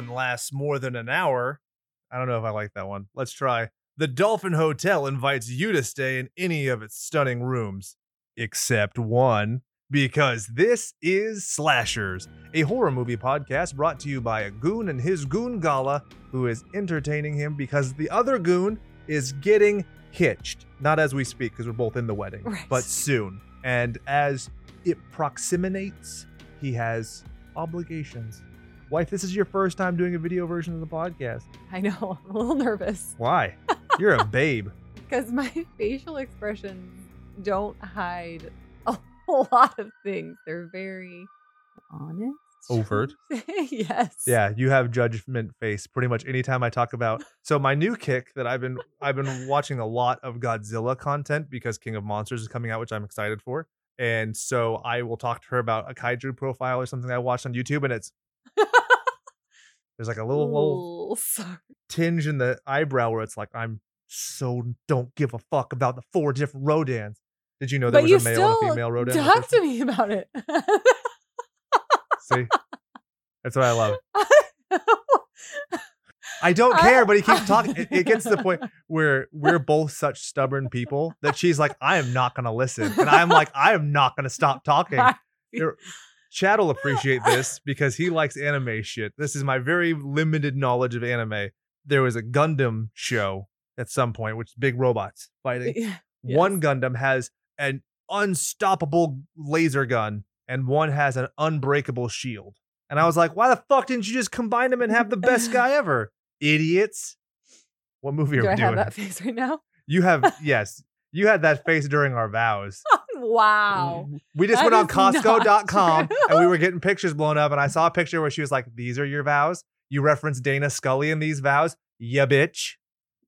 One lasts more than an hour. I don't know if I like that one. Let's try. The Dolphin Hotel invites you to stay in any of its stunning rooms, except one, because this is Slashers, a horror movie podcast brought to you by a goon and his goon gala who is entertaining him because the other goon is getting hitched. Not as we speak, because we're both in the wedding, Right. but soon. And as it proximates, he has obligations. Wife, this is your first time doing a video version of the podcast. I know. I'm a little nervous Why? You're a babe. because my facial expressions don't hide a whole lot of things. They're very honest. Overt. yes. Yeah, you have judgment face pretty much anytime I talk about. So my new kick that I've been I've been watching a lot of Godzilla content because King of Monsters is coming out, which I'm excited for. And so I will talk to her about a kaiju profile or something I watched on YouTube, and it's there's like a little, little Ooh, sorry. tinge in the eyebrow where it's like I'm so don't give a fuck about the four different Rodans. Did you know there But was a male and a female Rodan? talk to me about it. See, that's what I love. I don't care, but he keeps talking. It, it gets to the point where we're both such stubborn people that she's like, I am not going to listen. And I'm like, I am not going to stop talking. You're- Chad will appreciate this because he likes anime shit. This is my very limited knowledge of anime. There was a Gundam show at some point, which is big robots fighting. Yeah. One Yes. Gundam has an unstoppable laser gun, and one has an unbreakable shield. And I was like, why the fuck didn't you just combine them and have the best guy ever? Idiots. What movie are we I doing? have that face right now? You have, yes, you had that face during our vows. Wow. Mm-hmm. We just That went on is not Costco.com true. and we were getting pictures blown up. And I saw a picture where she was like, These are your vows. You referenced Dana Scully in these vows. Yeah, bitch.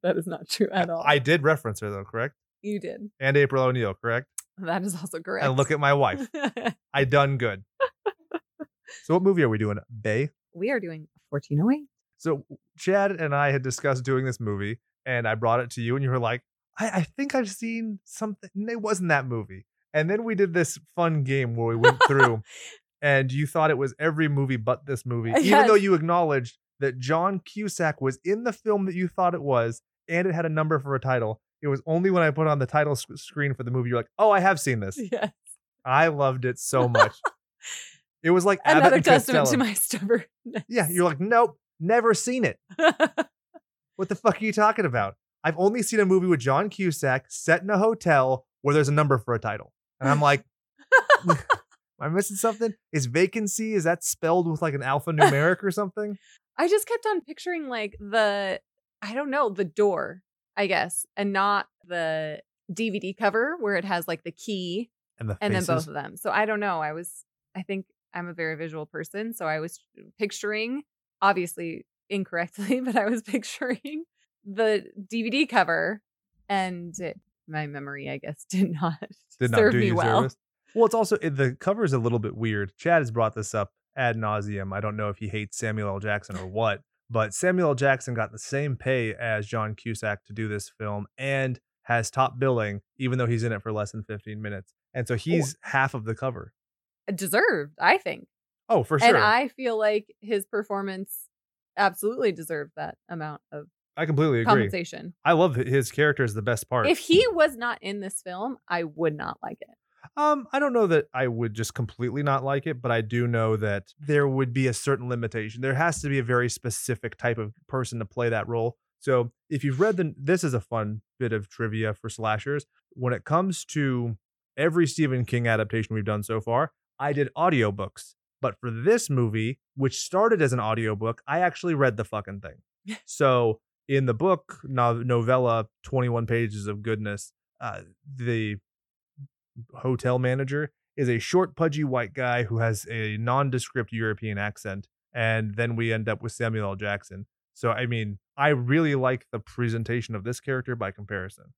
That is not true at all. I did reference her though, correct? you did. And April O'Neil, correct? That is also correct. And look at my wife. I done good. so what movie are we doing? Bay. we are doing 1408. So Chad and I had discussed doing this movie, and I brought it to you, and you were like, I, I think I've seen something. It wasn't that movie. And then we did this fun game where we went through, and you thought it was every movie but this movie, even though you acknowledged that John Cusack was in the film that you thought it was, and it had a number for a title. It was only when I put on the title sc- screen for the movie, you're like, "Oh, I have seen this. Yes. I loved it so much." it was like Abbott Another testament to my stubbornness. Yeah, you're like, nope, never seen it. What the fuck are you talking about? I've only seen a movie with John Cusack set in a hotel where there's a number for a title. And I'm like, am I missing something? Is vacancy, is that spelled with like an alphanumeric or something? I just kept on picturing like the, I don't know, the door, I guess, and not the DVD cover where it has like the key And the and then both of them. So I don't know. I was, I think I'm a very visual person. So I was picturing, obviously incorrectly, but I was picturing the DVD cover and my memory, I guess, did not, Did not serve do me you well. service. Well, it's also it, the cover is a little bit weird. Chad has brought this up ad nauseum. I don't know if he hates Samuel L. Jackson or what, but Samuel L. Jackson got the same pay as John Cusack to do this film and has top billing, even though he's in it for less than 15 minutes. And so he's half of the cover. Deserved, I think. Oh, for sure. And I feel like his performance absolutely deserved that amount of completely agree. compensation. I love hi- his character is the best part. If he was not in this film, I would not like it. Um, I don't know that I would just completely not like it, but I do know that there would be a certain limitation. There has to be a very specific type of person to play that role. So if you've read the, this is a fun bit of trivia for slashers. When it comes to every Stephen King adaptation we've done so far, I did audiobooks. But for this movie, which started as an audiobook, I actually read the fucking thing. so in the book, no- novella, 21 pages of goodness, uh, the hotel manager is a short, pudgy white guy who has a nondescript European accent. And then we end up with Samuel L. Jackson. So, I mean, I really like the presentation of this character by comparison.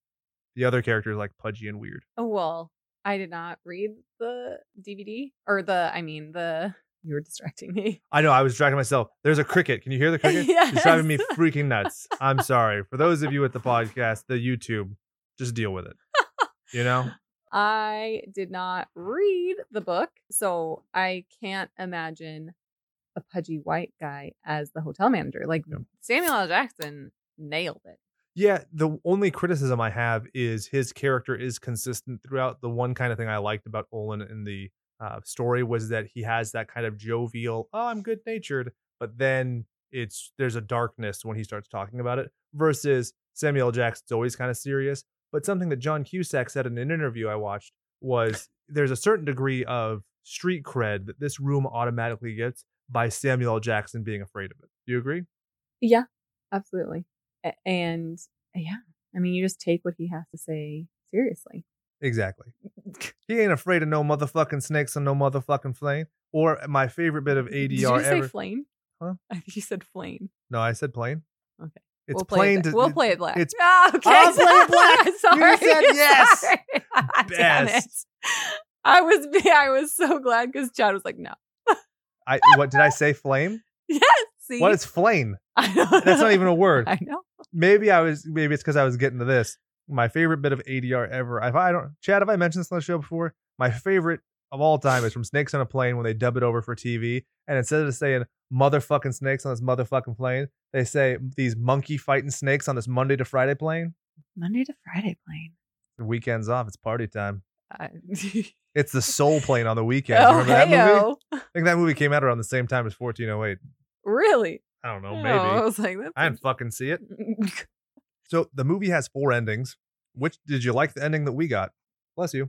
The other character is like pudgy and weird. Oh, well, I did not read the DVD or the, I mean, the, you were distracting me. I know I was distracting myself. There's a cricket. Can you hear the cricket? Yeah, it's driving me freaking nuts. I'm sorry. For those of you at the podcast, the YouTube, just deal with it. You know? I did not read the book, so I can't imagine a pudgy white guy as the hotel manager. Like Yeah. Samuel L. Jackson nailed it. Yeah, the only criticism I have is his character is consistent throughout. The one kind of thing I liked about Olin in the uh, story was that he has that kind of jovial, oh, I'm good natured, but then it's there's a darkness when he starts talking about it. Versus Samuel. Jackson's always kind of serious. But something that John Cusack said in an interview I watched was there's a certain degree of street cred that this room automatically gets by Samuel Jackson being afraid of it. Do you agree? Yeah, absolutely. And yeah, I mean, you just take what he has to say seriously. Exactly. He ain't afraid of no motherfucking snakes and no motherfucking flame. Or my favorite bit of ADR Did you say ever. flame? Huh? I think you said flame. no, I said plain. Okay. It's we'll play. It, to, we'll play it black. it's Ah, okay. I'll play it black. You said yes. Sorry. Damn it. I was I was so glad because Chad was like, no. I what did I say? Flame? Yes. See, What is flame? I know. That's not even a word. I know. Maybe I was. Maybe it's because I was getting to this. My favorite bit of ADR ever. If I don't, Chad, have I mentioned this on the show before? My favorite of all time is from Snakes on a Plane when they dub it over for TV, and instead of saying "motherfucking snakes" on this motherfucking plane, they say these monkey fighting snakes on this Monday to Friday plane. Monday to Friday plane. The weekend's off. It's party time. I- It's the Soul plane on the weekend. oh, Remember that movie? I think that movie came out around the same time as 1408. Really? I don't know, Oh, maybe. I was like, I didn't fucking see it. So the movie has four endings. Which did you like the ending that we got? Bless you.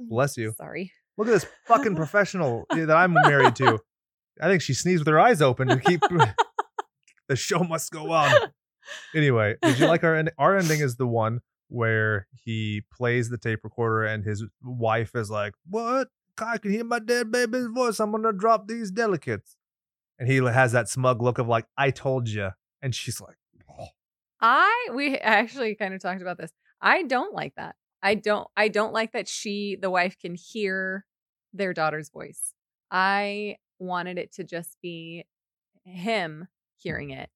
Mm, Bless you. Sorry. Look at this fucking professional eh, that I'm married to. I think she sneezed with her eyes open to keep the show must go on. Anyway, did you like our ending? Our ending is the one where he plays the tape recorder and his wife is like, What? I can hear my dead baby's voice. I'm gonna drop these delicates. And he has that smug look of like, I told you. And she's like. I we actually kind of talked about this. I don't like that. I don't I don't like that she the wife can hear their daughter's voice. I wanted it to just be him hearing it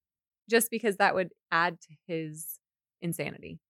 just because that would add to his insanity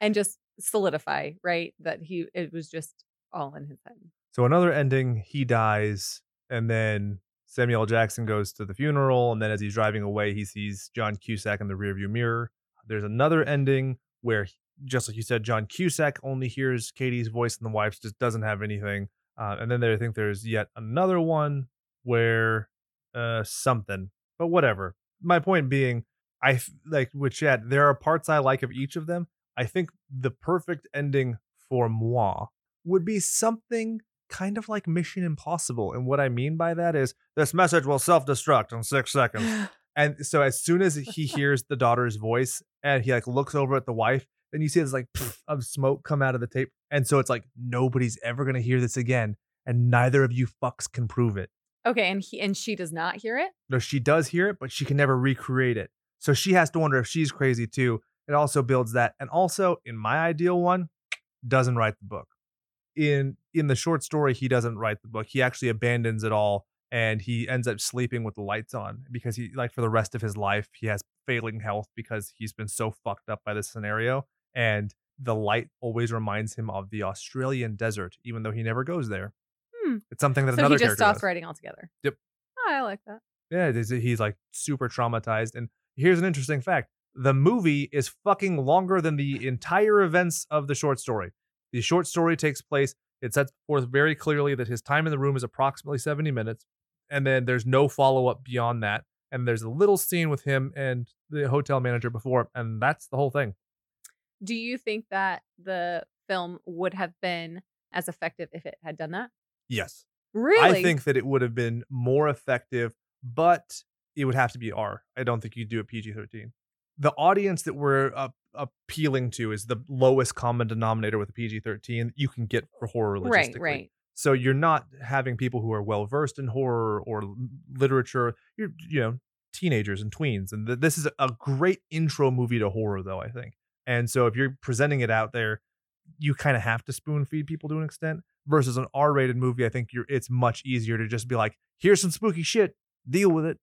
and just solidify, right? That he it was just all in his head. So another ending, he dies, and then Samuel Jackson goes to the funeral, and then as he's driving away, he sees John Cusack in the rearview mirror. There's another ending where, just like you said, John Cusack only hears Katie's voice, and the wife just doesn't have anything. Uh, and then there, I think there's yet another one where uh, something, but whatever. My point being, I like with Chad, there are parts I like of each of them. I think the perfect ending for moi would be something kind of like Mission Impossible. And what I mean by that is this message will self destruct in six seconds. And so as soon as he hears the daughter's voice and he like looks over at the wife, then you see this like pff of smoke come out of the tape. And so it's like nobody's ever gonna hear this again, and neither of you fucks can prove it. okay, and he and she does not hear it. No, she does hear it, but she can never recreate it. So she has to wonder if she's crazy too. It also builds that. And also, in my ideal one, doesn't write the book. In in the short story, he doesn't write the book. He actually abandons it all and he ends up sleeping with the lights on because he like for the rest of his life he has failing health because he's been so fucked up by this scenario. And the light always reminds him of the Australian desert, even though he never goes there. Hmm. It's something that So another he just stops does. writing altogether. Yep. Oh, I like that. Yeah, he's like super traumatized. And here's an interesting fact the movie is fucking longer than the entire events of the short story. The short story takes place, it sets forth very clearly that his time in the room is approximately 70 minutes. And then there's no follow up beyond that. And there's a little scene with him and the hotel manager before, and that's the whole thing. Do you think that the film would have been as effective if it had done that? Yes. Really? I think that it would have been more effective, but it would have to be R. I don't think you'd do a PG 13. The audience that we're uh, appealing to is the lowest common denominator with a PG 13 you can get for horror right, right. So you're not having people who are well versed in horror or literature. You're, you know, teenagers and tweens. And th- this is a great intro movie to horror, though, I think. And so if you're presenting it out there, you kind of have to spoon feed people to an extent. Versus an R-rated movie, I think you're it's much easier to just be like, here's some spooky shit, deal with it.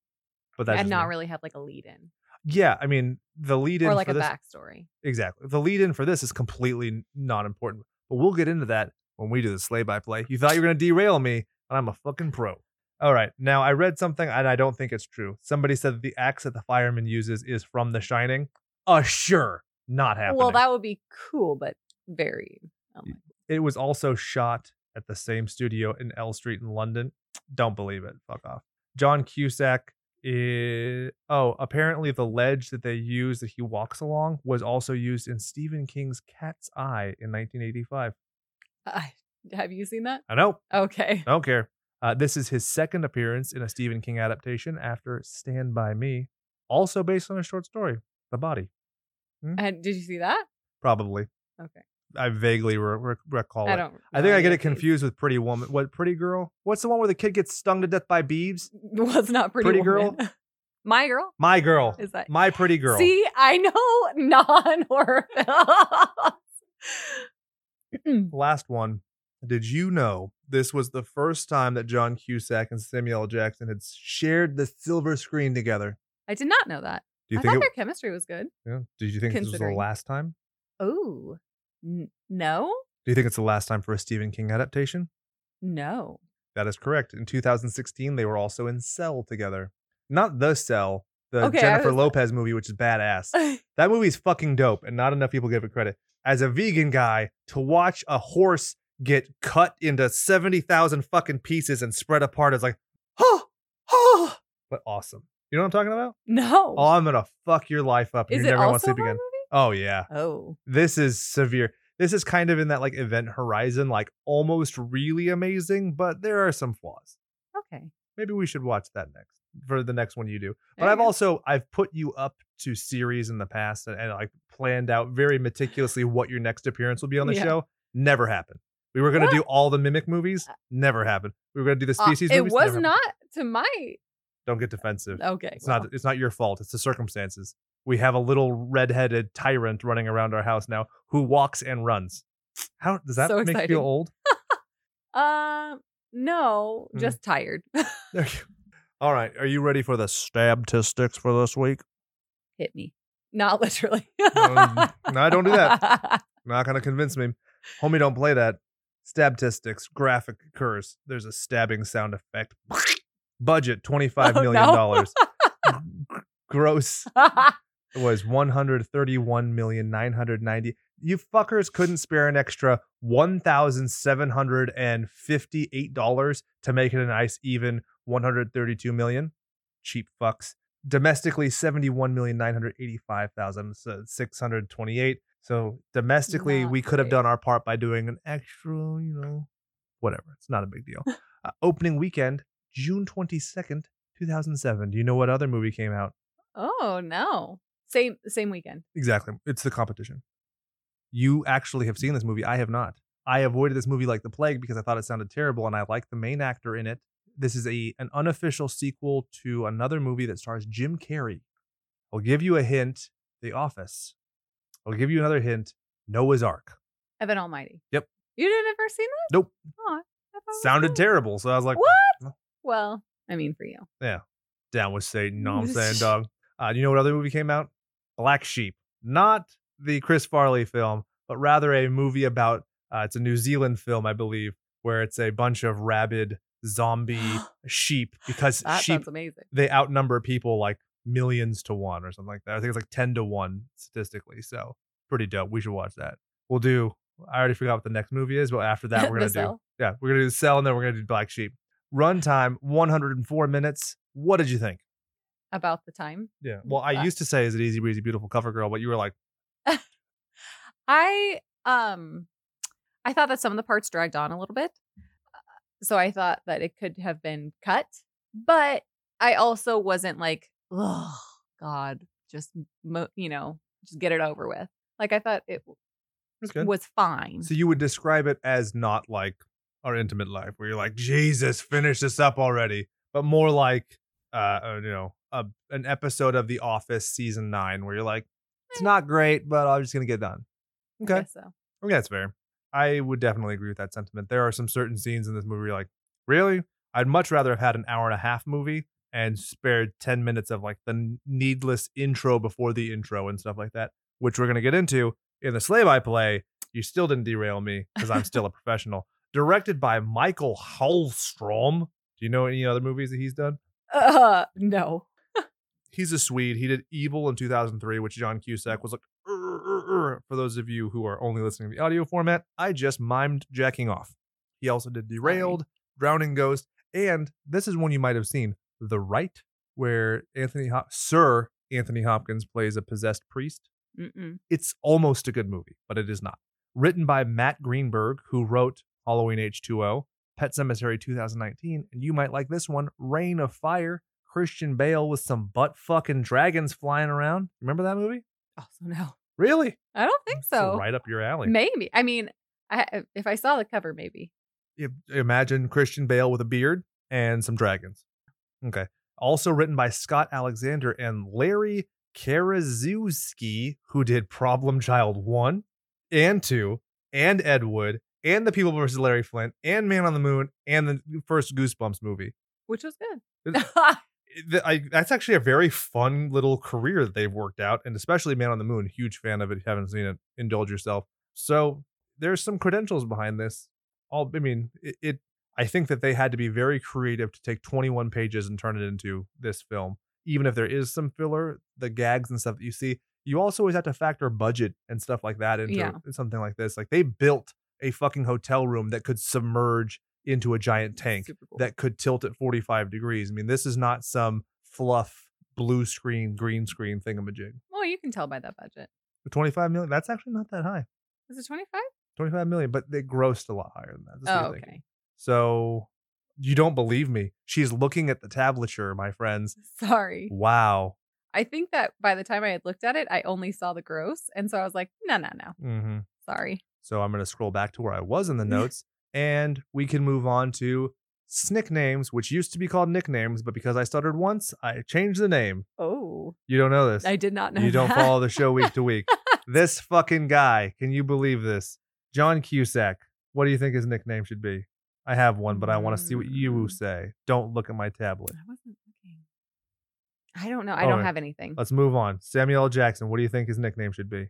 But that's and not me. really have like a lead in Yeah, I mean the lead in or like for a this backstory. exactly the lead in for this is completely not important. But we'll get into that when we do the slay by play. You thought you were gonna derail me, and I'm a fucking pro. All right. Now I read something and I don't think it's true. Somebody said that the axe that the fireman uses is from The Shining. Uh sure. Not happening. Well, that would be cool, but very. Oh it was also shot at the same studio in Elstree in London. Don't believe it. Fuck off. John Cusack is oh, apparently the ledge that they use that he walks along was also used in Stephen King's Cat's Eye in 1985. I- have you seen that? I know. Okay. I don't care. Uh, this is his second appearance in a Stephen King adaptation after Stand By Me, also based on a short story, The Body. And did you see that? Probably. Okay. I vaguely re- re- recall I it. don't. I think I get it confused with Pretty Woman. What Pretty Girl? What's the one where the kid gets stung to death by beeves? Was not pretty, Pretty Girl? My girl. My Girl. Is that My Pretty Girl. See, I know non horror films. Last one. Did you know this was the first time that John Cusack and Samuel L. Jackson had shared the silver screen together? I did not know that. Do you I think thought it, their chemistry was good. yeah. Did you think this was the last time? Oh, N- no, Do you think it's the last time for a Stephen King adaptation? no. That is correct. In 2016, they were also in Cell together. Not the Cell, the Okay, Jennifer was- Lopez movie, which is badass. That movie's fucking dope, and not enough people give it credit. As a vegan guy, to watch a horse get cut into 70,000 fucking pieces and spread apart is like, oh, oh, but awesome. You know what I'm talking about? no. Oh, I'm gonna fuck your life up. and Is you're it never want to sleep again. Oh, yeah. Oh, This is severe. This is kind of in that like event horizon, like almost really amazing, but there are some flaws. okay. Maybe we should watch that next for the next one you do. But I've also I've put you up to series in the past and, and like planned out very meticulously what your next appearance will be on the Yeah. show. Never happened. We were gonna What? do all the mimic movies. Never happened. We were gonna do the Uh, species it movies. was never happened. not to my. Don't get defensive. Okay. It's well, not it's not your fault. It's the circumstances. We have a little redheaded tyrant running around our house now who walks and runs. How does that So make you feel old? Um, no, Mm. just tired. All right. Are you ready for the stabtistics for this week? Hit me. Not literally. Um, no, don't do that. Not gonna convince me. Homie, don't play that. Stabtistics, graphic occurs. There's a stabbing sound effect. Budget 25 Oh, million no. dollars. Gross was 131 million 990 you fuckers couldn't spare an extra $1758 to make it a nice even 132 million. Cheap fucks. Domestically 71,985,628 so domestically Not we could have done our part by doing an extra you know whatever. It's not a big deal. Uh, opening weekend june 22nd 2007 do you know what other movie came out? Oh no. Same same weekend. Exactly. It's the competition. You actually have seen this movie. I have not. I avoided this movie like the plague because I thought it sounded terrible and I like the main actor in it. This is a an unofficial sequel to another movie that stars Jim Carrey. I'll give you a hint, The Office. I'll give you another hint, Noah's Ark. Evan Almighty. Yep. You didn't ever seen that? Nope. I thought it was Sounded cool. terrible. So I was like, What? Well, I mean, for you. yeah, down with Satan. What I'm saying, dog? Uh, do you know what other movie came out? Black Sheep. Not the Chris Farley film, but rather a movie about, uh, it's a New Zealand film, I believe, where it's a bunch of rabid zombie sheep because That sheep, sounds amazing. they outnumber people like millions to one or something like that. I think it's like 10 to 1 statistically. So pretty dope. We should watch that. We'll do, I already forgot what the next movie is, but after that, we're going to do, yeah, we're going to do Cell and then we're going to do Black Sheep. Runtime 104 minutes. What did you think? About the time. Yeah. Well, I Uh, used to say, "Is it easy breezy, beautiful cover girl?" But you were like, I um I thought that some of the parts dragged on a little bit. So I thought that it could have been cut, but I also wasn't like, "Oh god, just mo- you know, just get it over with." Like I thought it good." was fine. So you would describe it as not like our intimate life, where you're like, "Jesus, finish this up already," but more like, uh, uh, you know, a, an episode of The Office season nine, where you're like, "It's not great, but I'm just gonna get done." I Okay, guess so. okay, that's fair. I would definitely agree with that sentiment. There are some certain scenes in this movie like, really? I'd much rather have had an hour and a half movie and spared 10 minutes of like the needless intro before the intro and stuff like that, which we're to get into in the Slay By Play. You still didn't derail me because I'm still a professional. Directed by Michael Hallstrom. Do you know any other movies that he's done? Uh, no. He's a Swede. He did Evil in 2003, which John Cusack was like, for those of you who are only listening to the audio format, I just mimed jacking off. He also did Derailed, Drowning Ghost, and this is one you might have seen, The Rite, where Anthony Hop- Sir Anthony Hopkins plays a possessed priest. Mm-mm. It's almost a good movie, but it is not. Written by Matt Greenberg, who wrote Halloween H2O, Pet Sematary 2019, and you might like this one, Reign of Fire. Christian Bale with some butt fucking dragons flying around. Remember that movie? Also, no. Really? I don't think It's so. right up your alley. Maybe. I mean, I, if I saw the cover, maybe. You imagine Christian Bale with a beard and some dragons. Okay. Also written by Scott Alexander and Larry Karaszewski, who did Problem Child 1 and 2, and Ed Wood, and The People vs. Larry Flynt, and Man on the Moon, and the first Goosebumps movie. Which was good. I, that's actually a very fun little career that they've worked out, and especially Man on the Moon. Huge fan of it. If you haven't seen it, indulge yourself. So there's some credentials behind this. All I mean, it, it. I think that they had to be very creative to take 21 pages and turn it into this film. Even if there is some filler, the gags and stuff that you see, you also always have to factor budget and stuff like that into Yeah. something like this. Like they built a fucking hotel room that could submerge into a giant tank cool. that could tilt at 45 degrees. I mean, this is not some fluff blue screen, green screen thingamajig. well, you can tell by that budget. 25 million, that's actually not that high. Is it 25? 25 million, but they grossed a lot higher than that. That's Oh, okay. thinking. So you don't believe me. She's looking at the tablature, my friends. Sorry. Wow. I think that by the time I had looked at it, I only saw the gross. And so I was like, no, no, no. hmm Sorry. So I'm going to scroll back to where I was in the notes and we can move on to nicknames, which used to be called nicknames, but because I stuttered once, I changed the name. Oh, You don't know this. I did not know you don't that. follow the show week to week. this fucking guy, can you believe this? John Cusack. What do you think his nickname should be? I have one, but I want to see what you Mm. say. Don't look at my tablet. I wasn't looking. I don't know. I don't have anything. Let's move on. Samuel L. Jackson. What do you think his nickname should be?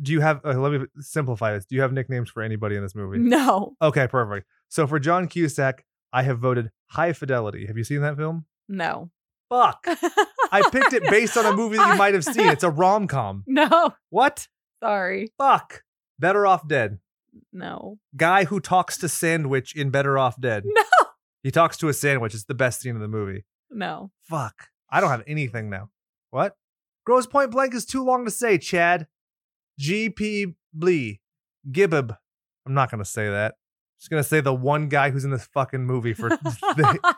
Do you have? Uh, let me simplify this. Do you have nicknames for anybody in this movie? No. Okay, perfect. So for John Cusack, I have voted High Fidelity. Have you seen that film? No. Fuck. I picked it based on a movie that you might have seen. It's a rom com. No. What? Sorry. Fuck. Better Off Dead. No. Guy who talks to Sandwich in Better Off Dead. No. He talks to a sandwich. It's the best scene in the movie. No. Fuck. I don't have anything now. What? Grosse Pointe Blank is too long to say, Chad. G.P. Blee. Gibbib. I'm not going to say that. just going to say the one guy who's in this fucking movie for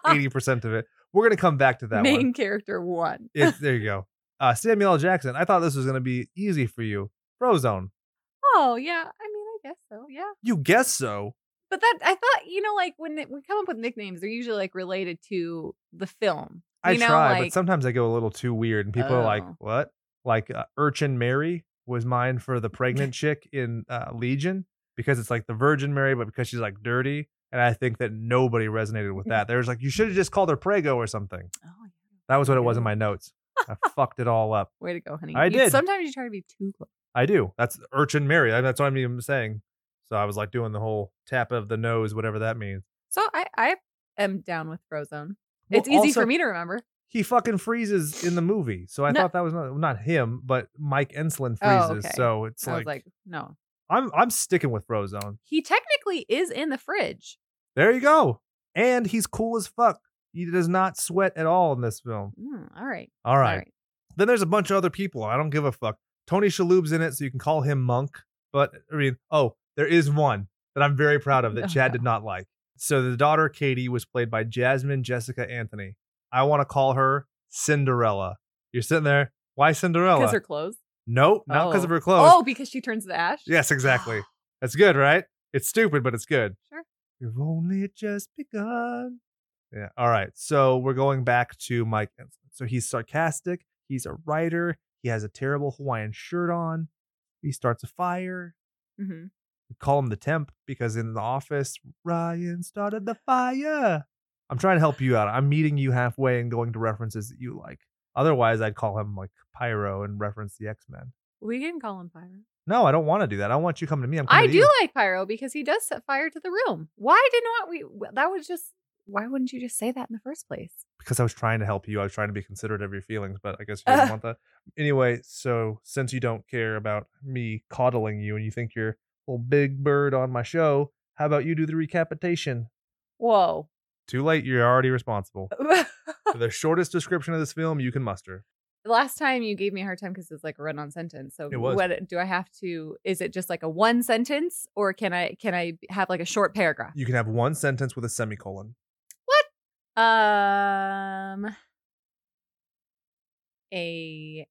80% of it. We're going to come back to that Main one. character one. It, there you go. Uh, Samuel L. Jackson. I thought this was going to be easy for you. Frozone. Oh yeah. I mean, I guess so. Yeah. You guess so. But that I thought, you know, like when it- we come up with nicknames, they're usually like related to the film. I know, try, like- but sometimes I go a little too weird, and people are like, Oh. "What?" Like uh, Urchin Mary was mine for the pregnant chick in uh, Legion because it's like the Virgin Mary, but because she's like dirty, and I think that nobody resonated with that. There's like, you should have just called her Prego or something. Oh. That was what it was in my notes. I fucked it all up. Way to go, honey. I You- did. Sometimes you try to be too close. I do. That's Urchin Mary. I- That's what I'm even saying. So I was like doing the whole tap of the nose, whatever that means. So I, I am down with Frozone. Well, it's easy also- for me to remember. He fucking freezes in the movie. So I No. thought that was not, not him, but Mike Enslin Oh, freezes. okay. So it's I like, was like, no. I'm I'm sticking with Frozone. He technically is in the fridge. There you go. And he's cool as fuck. He does not sweat at all in this film. Mm, all right. All right. Then there's a bunch of other people. I don't give a fuck. Tony Shalhoub's in it, so you can call him Monk. But I mean, oh, there is one that I'm very proud of that Oh, Chad did not like. So the daughter Katie was played by Jasmine Jessica Anthony. I want to call her Cinderella. You're sitting there. Why Cinderella? Because her clothes. Nope, not because Oh. of her clothes. Oh, because she turns to ash? Yes, exactly. That's good, right? It's stupid, but it's good. Sure. We've only just begun. Yeah. All right. So we're going back to Mike So he's sarcastic. He's a writer. He has a terrible Hawaiian shirt on. He starts a fire. hmm We call him the temp because in the office, Ryan started the fire. I'm trying to help you out. I'm meeting you halfway and going to references that you like. Otherwise, I'd call him like Pyro and reference the X Men. We can call him Pyro. No, I don't want to do that. I want you coming to me. I'm I do you. like Pyro because he does set fire to the room. Why did not we? That was just why wouldn't you just say that in the first place? because I was trying to help you. I was trying to be considerate of your feelings, but I guess you didn't want that. Anyway, so since you don't care about me coddling you and you think you're a little big bird on my show, how about you do the recapitation? Whoa. Too late. You're already responsible. For the shortest description of this film you can muster. Last time you gave me a hard time because it's like a run-on sentence. So It was. what do I have to? Is it just like a one sentence, or can I can I have like a short paragraph? You can have one sentence with a semicolon. What? Um, a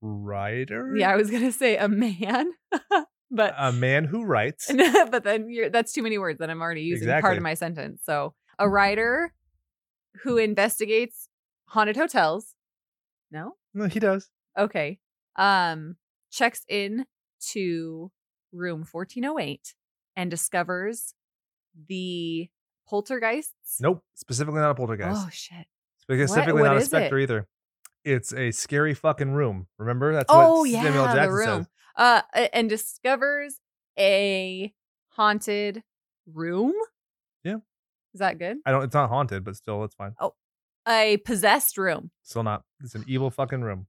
Writer? yeah, I was gonna say a man, but A man who writes. but then you're that's too many words that I'm already using part Exactly. of my sentence. So a writer who investigates haunted hotels. No, No, he does. okay. Um, checks in to room 1408 and discovers the poltergeists. Nope. Specifically not a poltergeist. Oh shit. Specifically what not a is it? specter either. It's a scary fucking room. Remember? That's Oh what yeah, Samuel Jackson the room. says. Uh, and discovers a haunted room. Is that good? I don't. It's not haunted, but still, it's fine. Oh, a possessed room. Still not. It's an evil fucking room.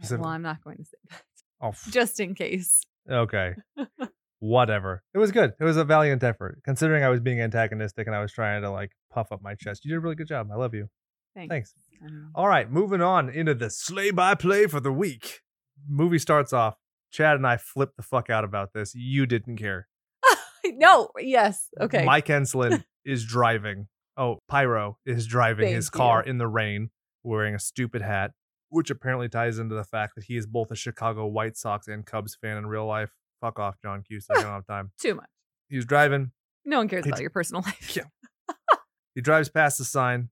Specific- Well, I'm not going to say that Oh, f- just in case. okay. Whatever. It was good. It was a valiant effort, considering I was being antagonistic and I was trying to like puff up my chest. You did a really good job. I love you. Thanks. Thanks. I don't know. All right, moving on into the slay by play for the week. Movie starts off. Chad and I flipped the fuck out about this. You didn't care. no. Yes. Okay. Mike Enslin is driving. Oh, Pyro is driving Thank his car you. in the rain, wearing a stupid hat, which apparently ties into the fact that he is both a Chicago White Sox and Cubs fan in real life. Fuck off, John Cusack. I don't have time. Too much. He's driving. No one cares He about your personal life. Yeah. He drives past the sign,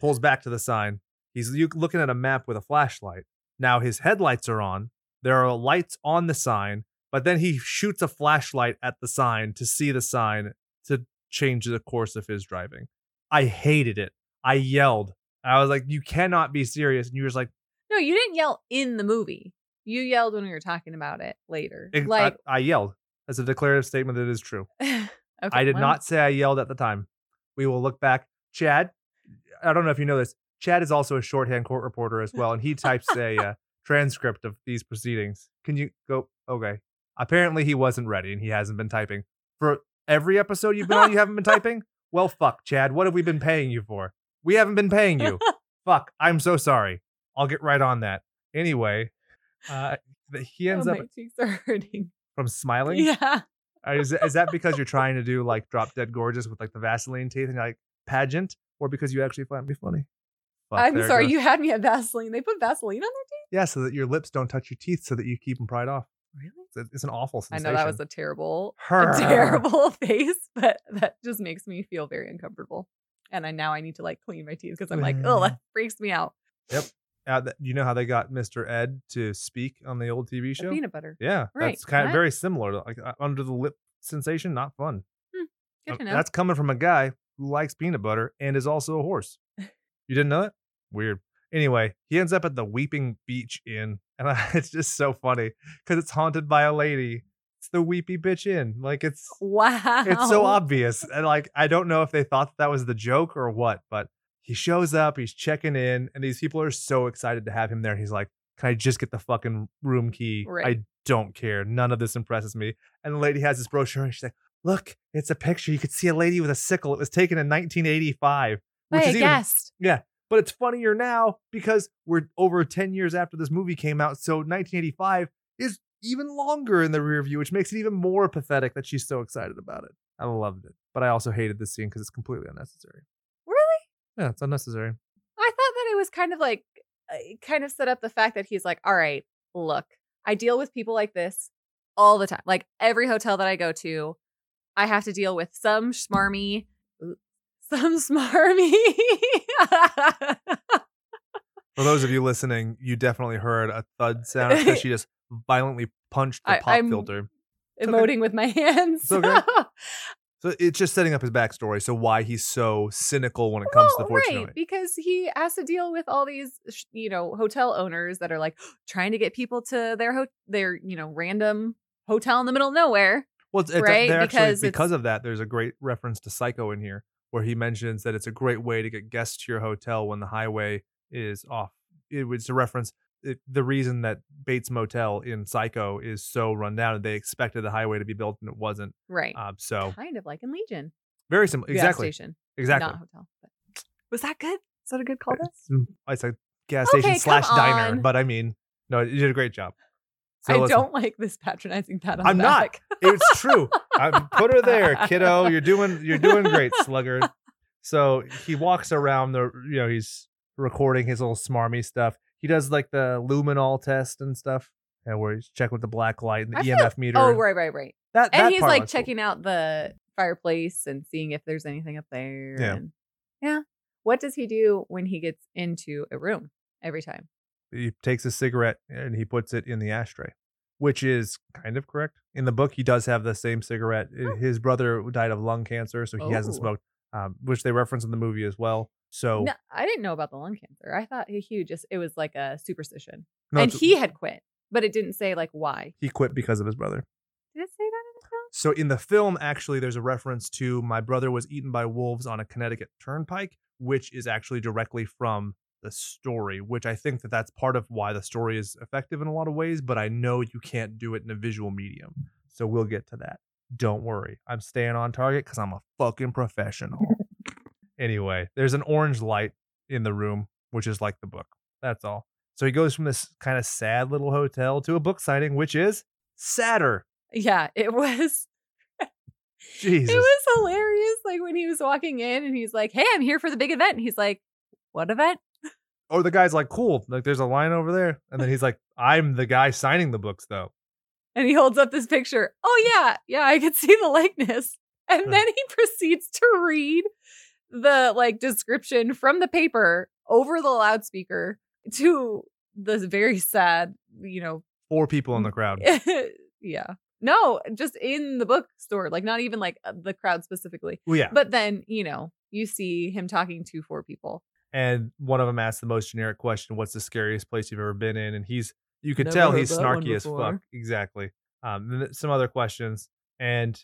pulls back to the sign. He's looking at a map with a flashlight. Now his headlights are on. There are lights on the sign, but then he shoots a flashlight at the sign to see the sign to change the course of his driving. I hated it. I yelled. I was like, "You cannot be serious!" And you were just like, No, you didn't yell in the movie. You yelled when we were talking about it later. "I- like, I, I yelled." As a declarative statement that is true. okay, I did well, not say I yelled at the time. We will look back. Chad, I don't know if you know this. Chad is also a shorthand court reporter as well, and he types a uh, transcript of these proceedings. Can you go? Okay. Apparently, he wasn't ready, and he hasn't been typing for every episode you've been on. You haven't been typing. Well, fuck, Chad. What have we been paying you for? We haven't been paying you. fuck. I'm so sorry. I'll get right on that. Anyway, uh, he ends oh, up my cheeks are hurting. from smiling. Yeah. Uh, Is, is that because you're trying to do like drop dead gorgeous with like the Vaseline teeth and you're like pageant, or because you actually find me funny? Fuck, I'm sorry, you had me at Vaseline. They put Vaseline on their teeth? Yeah, so that your lips don't touch your teeth, so that you keep them pried off. Really? It's, it's an awful sensation. I know that was a terrible, Her. a terrible face, but that just makes me feel very uncomfortable. And I now I need to like clean my teeth because I'm like, oh, that freaks me out. Yep. Uh, th- you know how they got Mr. Ed to speak on the old TV The show? peanut butter. Yeah, Right, that's kind of very similar. To, like uh, under the lip sensation, not fun. Good Uh, to know. That's coming from a guy who likes peanut butter and is also a horse. You didn't know that? Weird. Anyway, he ends up at the Weeping Beach Inn, and I, it's just so funny because it's haunted by a lady. It's the Weepy Bitch in. Like it's wow. it's so obvious, and like I don't know if they thought that was the joke or what, but he shows up, he's checking in, and these people are so excited to have him there. He's like, "Can I just get the fucking room key? Right. I don't care. None of this impresses me." And the lady has this brochure, and she's like, "Look, it's a picture. You could see a lady with a sickle. It was taken in 1985." By a even- guest. yeah, but it's funnier now because we're over 10 years after this movie came out. So 1985 is even longer in the rear view, which makes it even more pathetic that she's so excited about it. I loved it, but I also hated this scene because it's completely unnecessary. Really? Yeah, it's unnecessary. I thought that it was kind of like, it kind of set up the fact that he's like, all right, look, I deal with people like this all the time. Like every hotel that I go to, I have to deal with some ooh, some smarmy. For those of you listening, you definitely heard a thud sound because she just violently punched the I- pop I'm- filter. okay. emoting with my hands. It's okay. So it's just setting up his backstory. So why he's so cynical when it comes to the Well, fortune. right, because he has to deal with all these, you know, hotel owners that are like trying to get people to their ho- their, you know, random hotel in the middle of nowhere. Well, it's, it's, Right? they're Because actually it's- because of that. There's a great reference to Psycho in here, where he mentions that it's a great way to get guests to your hotel when the highway is off. It was a reference it, the reason that Bates Motel in Psycho is so run down. They expected the highway to be built and it wasn't. Right. Um, so kind of like in Legion. very similar. Gas Exactly. station. Exactly. Not hotel. But. Was that good? Is that a good call? It's, it's a gas Okay, station slash diner, but I mean, no, you did a great job. So I don't like this patronizing pat on I'm the not. It's true. I put her there, kiddo. You're doing you're doing great, slugger. So he walks around the you know, he's recording his little smarmy stuff. He does like the luminol test and stuff. And where he's check with the black light and the I feel- EMF meter. Oh, right, right, right. That, And that he's like was cool. checking out the fireplace and seeing if there's anything up there. Yeah. And yeah. What does he do when he gets into a room every time? He takes a cigarette and he puts it in the ashtray, which is kind of correct. In the book, he does have the same cigarette. Oh. His brother died of lung cancer, so he hasn't Oh. smoked, um, which they reference in the movie as well. So No, I didn't know about the lung cancer. I thought he, he just it was like a superstition. no, and he had quit, but it didn't say like why. he quit because of his brother. Did it say that in the film? So in the film, actually, there's a reference to my brother was eaten by wolves on a Connecticut turnpike, which is actually directly from the story. Which I think that that's part of why the story is effective in a lot of ways. But I know you can't do it in a visual medium, so we'll get to that. Don't worry, I'm staying on target because I'm a fucking professional. anyway, there's an orange light in the room, which is like the book. That's all. So he goes from this kind of sad little hotel to a book signing, which is sadder. Yeah, it was Jesus. it was hilarious. Like when he was walking in and he's like, Hey, I'm here for the big event. And he's like, What event? Or the guy's like, cool, like there's a line over there. And then he's like, I'm the guy signing the books though. And he holds up this picture. Oh yeah, yeah, I could see the likeness. And then he proceeds to read the like description from the paper over the loudspeaker to this very sad, you know, Four people in the crowd. yeah. No, just in the bookstore, like not even like the crowd specifically. Well, yeah. But then, you know, you see him talking to four people. And one of them asked the most generic question, what's the scariest place you've ever been in? And he's you could Never tell he's snarky as fuck. Exactly. Um some other questions. And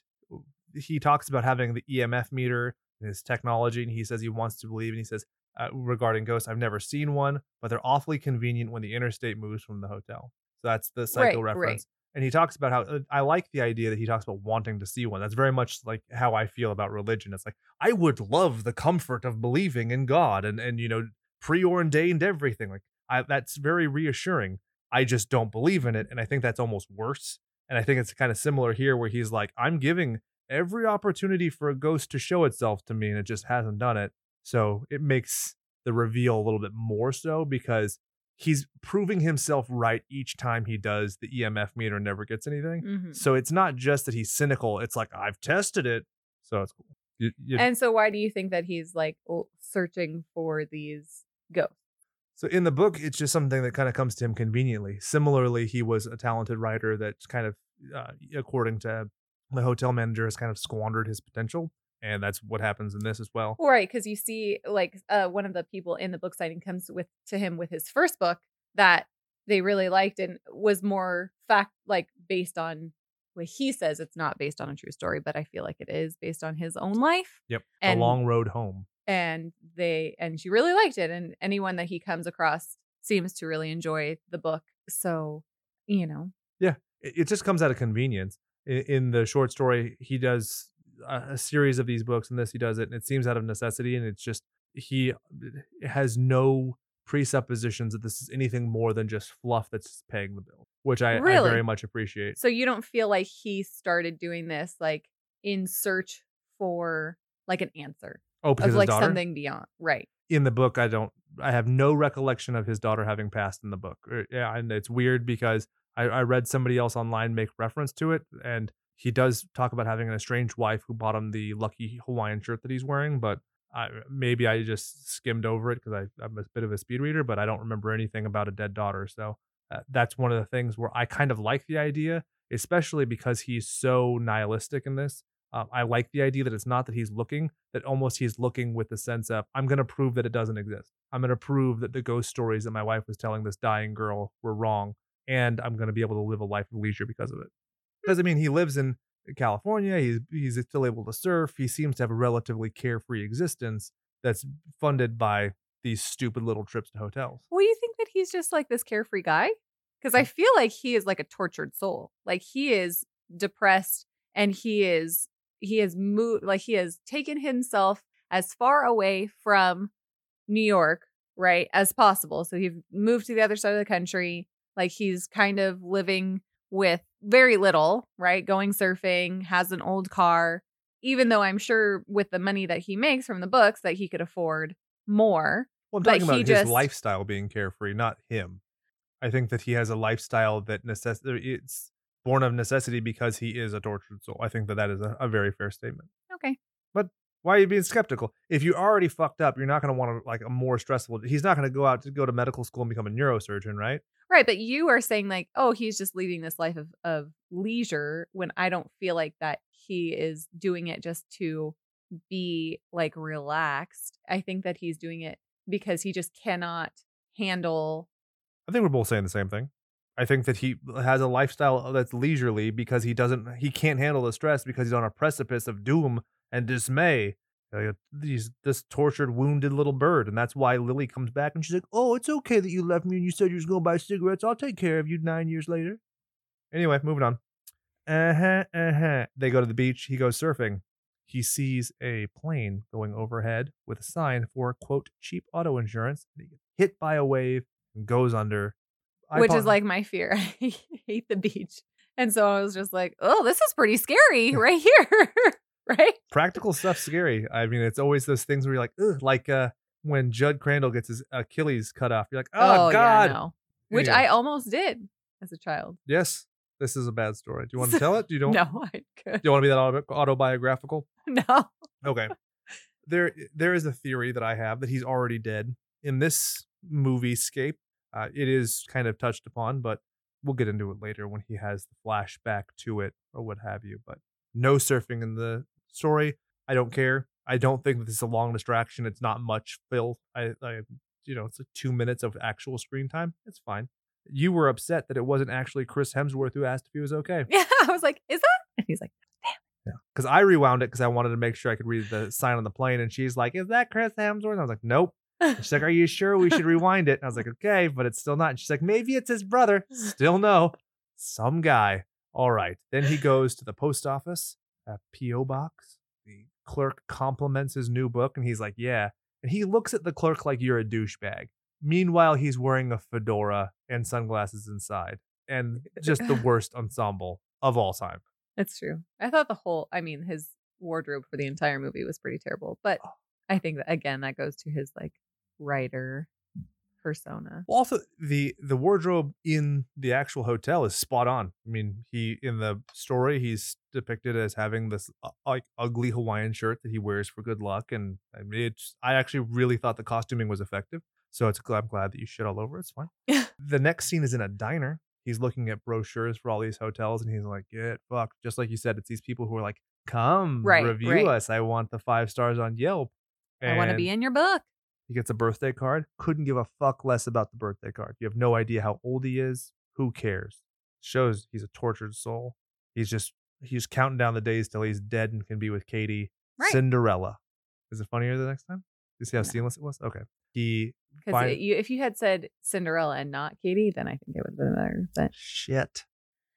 he talks about having the EMF meter and his technology, and he says he wants to believe, and he says uh, regarding ghosts, I've never seen one, but they're awfully convenient when the interstate moves from the hotel. So that's the psycho right. reference. And he talks about how uh, I like the idea that he talks about wanting to see one. That's very much like how I feel about religion. It's like I would love the comfort of believing in God and and you know preordained everything. Like I, that's very reassuring. I just don't believe in it, and I think that's almost worse. And I think it's kind of similar here, where he's like, I'm giving every opportunity for a ghost to show itself to me, and it just hasn't done it. So it makes the reveal a little bit more so because he's proving himself right each time he does the EMF meter and never gets anything. Mhm. So it's not just that he's cynical; it's like I've tested it, so it's cool. You, you- And so, why do you think that he's like searching for these ghosts? So in the book, it's just something that kind of comes to him conveniently. Similarly, he was a talented writer that kind of, uh, according to the hotel manager, has kind of squandered his potential, and that's what happens in this as well. Right, because you see, like, uh, one of the people in the book signing comes with to him with his first book that they really liked and was more fact, like, based on what he says. It's not based on a true story, but I feel like it is based on his own life. Yep, And- the long road home. and they and she really liked it and anyone that he comes across seems to really enjoy the book so you know It, it just comes out of convenience. In, in the short story, he does a, a series of these books, and this he does it, and it seems out of necessity, and it's just he has no presuppositions that this is anything more than just fluff that's paying the bill, which I, I very much appreciate. so you don't feel like he started doing this like in search for like an answer Oh, because of like daughter something beyond right in the book, I don't. I have no recollection of his daughter having passed in the book. Er, yeah, and it's weird because I, I read somebody else online make reference to it, and he does talk about having an estranged wife who bought him the lucky Hawaiian shirt that he's wearing. But I, maybe I just skimmed over it because I'm a bit of a speed reader, but I don't remember anything about a dead daughter. So uh, that's one of the things where I kind of like the idea, especially because he's so nihilistic in this. Uh, I like the idea that it's not that he's looking, that almost he's looking with the sense of, I'm going to prove that it doesn't exist. I'm going to prove that the ghost stories that my wife was telling this dying girl were wrong. And I'm going to be able to live a life of leisure because of it. I mean, he lives in California. He's he's still able to surf. He seems to have a relatively carefree existence that's funded by these stupid little trips to hotels. Well, you think that he's just like this carefree guy? Because I mm. feel like he is like a tortured soul. Like he is depressed and he is he has moved like he has taken himself as far away from New York, right, as possible. So he moved to the other side of the country. Like he's kind of living with very little, right? Going surfing, has an old car, even though I'm sure with the money that he makes from the books that he could afford more. Well, I'm talking about his just- lifestyle being carefree, not him. I think that he has a lifestyle that necess- it's born of necessity because he is a tortured soul. I think that that is a, a very fair statement. Okay. Why are you being skeptical? If you already fucked up, you're not going to want to like a more stressful. He's not going to go out to go to medical school and become a neurosurgeon, right? Right, but you are saying like, oh, he's just leading this life of of leisure when I don't feel like that he is doing it just to be like relaxed. I think that he's doing it because he just cannot handle I think we're both saying the same thing. I think that he has a lifestyle that's leisurely because he doesn't he can't handle the stress because he's on a precipice of doom and dismay. Uh, He's this tortured, wounded little bird, and that's why Lily comes back and she's like, "Oh, it's okay that you left me and you said you was going to buy cigarettes. I'll take care of you nine years later." Anyway, moving on. Uh huh. Uh huh. They go to the beach. He goes surfing. He sees a plane going overhead with a sign for quote cheap auto insurance. He gets hit by a wave and goes under. I which is like my fear. I hate the beach. And so I was just like, oh, this is pretty scary right here. right? practical stuff scary. I mean, it's always those things where you're like, Ugh, like uh, when Jud Crandall gets his Achilles cut off. You're like, oh, God. yeah, no. Which Anyway. I almost did as a child. Yes, this is a bad story. Do you want to tell it? Do you don't? No, I could. Do you want to be that auto- autobiographical? No. Okay. there, there is a theory that I have that he's already dead in this movie scape. Uh, it is kind of touched upon, but we'll get into it later when he has the flashback to it or what have you. But no surfing in the story. I don't care. I don't think that this is a long distraction. It's not much fill. I, I you know, it's like two minutes of actual screen time. It's fine. You were upset that it wasn't actually Chris Hemsworth who asked if he was okay. Yeah. I was like, is that? And he's like, damn. Yeah. Because I rewound it because I wanted to make sure I could read the sign on the plane. And she's like, Is that Chris Hemsworth? And I was like, Nope. And She's like, Are you sure we should rewind it? And I was like, Okay, but it's still not. And she's like, Maybe it's his brother. Still no. Some guy. All right. Then he goes to the post office, a P.O. box. The clerk compliments his new book and he's like, Yeah. And he looks at the clerk like you're a douchebag. Meanwhile, he's wearing a fedora and sunglasses inside. And just the worst ensemble of all time. That's true. I thought the whole, I mean, his wardrobe for the entire movie was pretty terrible. But Oh. I think that, again, that goes to his like writer persona. Well, also the the wardrobe in the actual hotel is spot on. I mean, he in the story he's depicted as having this uh, like ugly Hawaiian shirt that he wears for good luck, and I mean, it's I actually really thought the costuming was effective. So it's I'm glad that you shit all over. It's fine. The next scene is in a diner. He's looking at brochures for all these hotels, and he's like, "Get fucked." Just like you said, it's these people who are like, "Come Right, review right. us. I want the five stars on Yelp." I want to be in your book. He gets a birthday card. Couldn't give a fuck less about the birthday card. You have no idea how old he is. Who cares? Shows he's a tortured soul. He's just he's counting down the days till he's dead and can be with Katie. Right. Cinderella. Is it funnier the next time? You see how No. seamless it was? Okay. He Because if you had said Cinderella and not Katie, then I think it would have been better. But shit.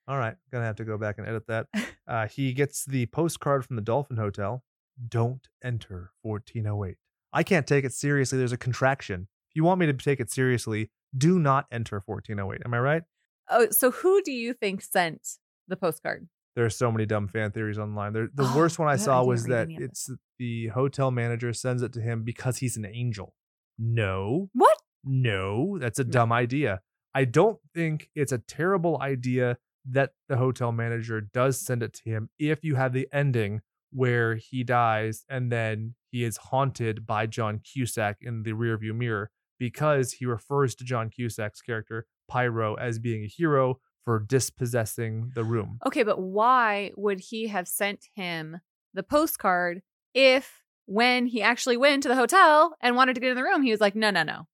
All right, gonna have to go back and edit that. Uh, he gets the postcard from the Dolphin Hotel. Don't enter 1408. I can't take it seriously. There's a contraction. If you want me to take it seriously, do not enter 1408. Am I right? oh, so who do you think sent the postcard? There are so many dumb fan theories online. There, the Oh, worst one I saw I was that it's the hotel manager sends it to him because he's an angel. No, What? no, that's a dumb idea. I don't think it's a terrible idea that the hotel manager does send it to him if you have the ending where he dies and then he is haunted by John Cusack in the rearview mirror because he refers to John Cusack's character Pyro as being a hero for dispossessing the room. Okay, but why would he have sent him the postcard if when he actually went to the hotel and wanted to get in the room, he was like, no, no, no.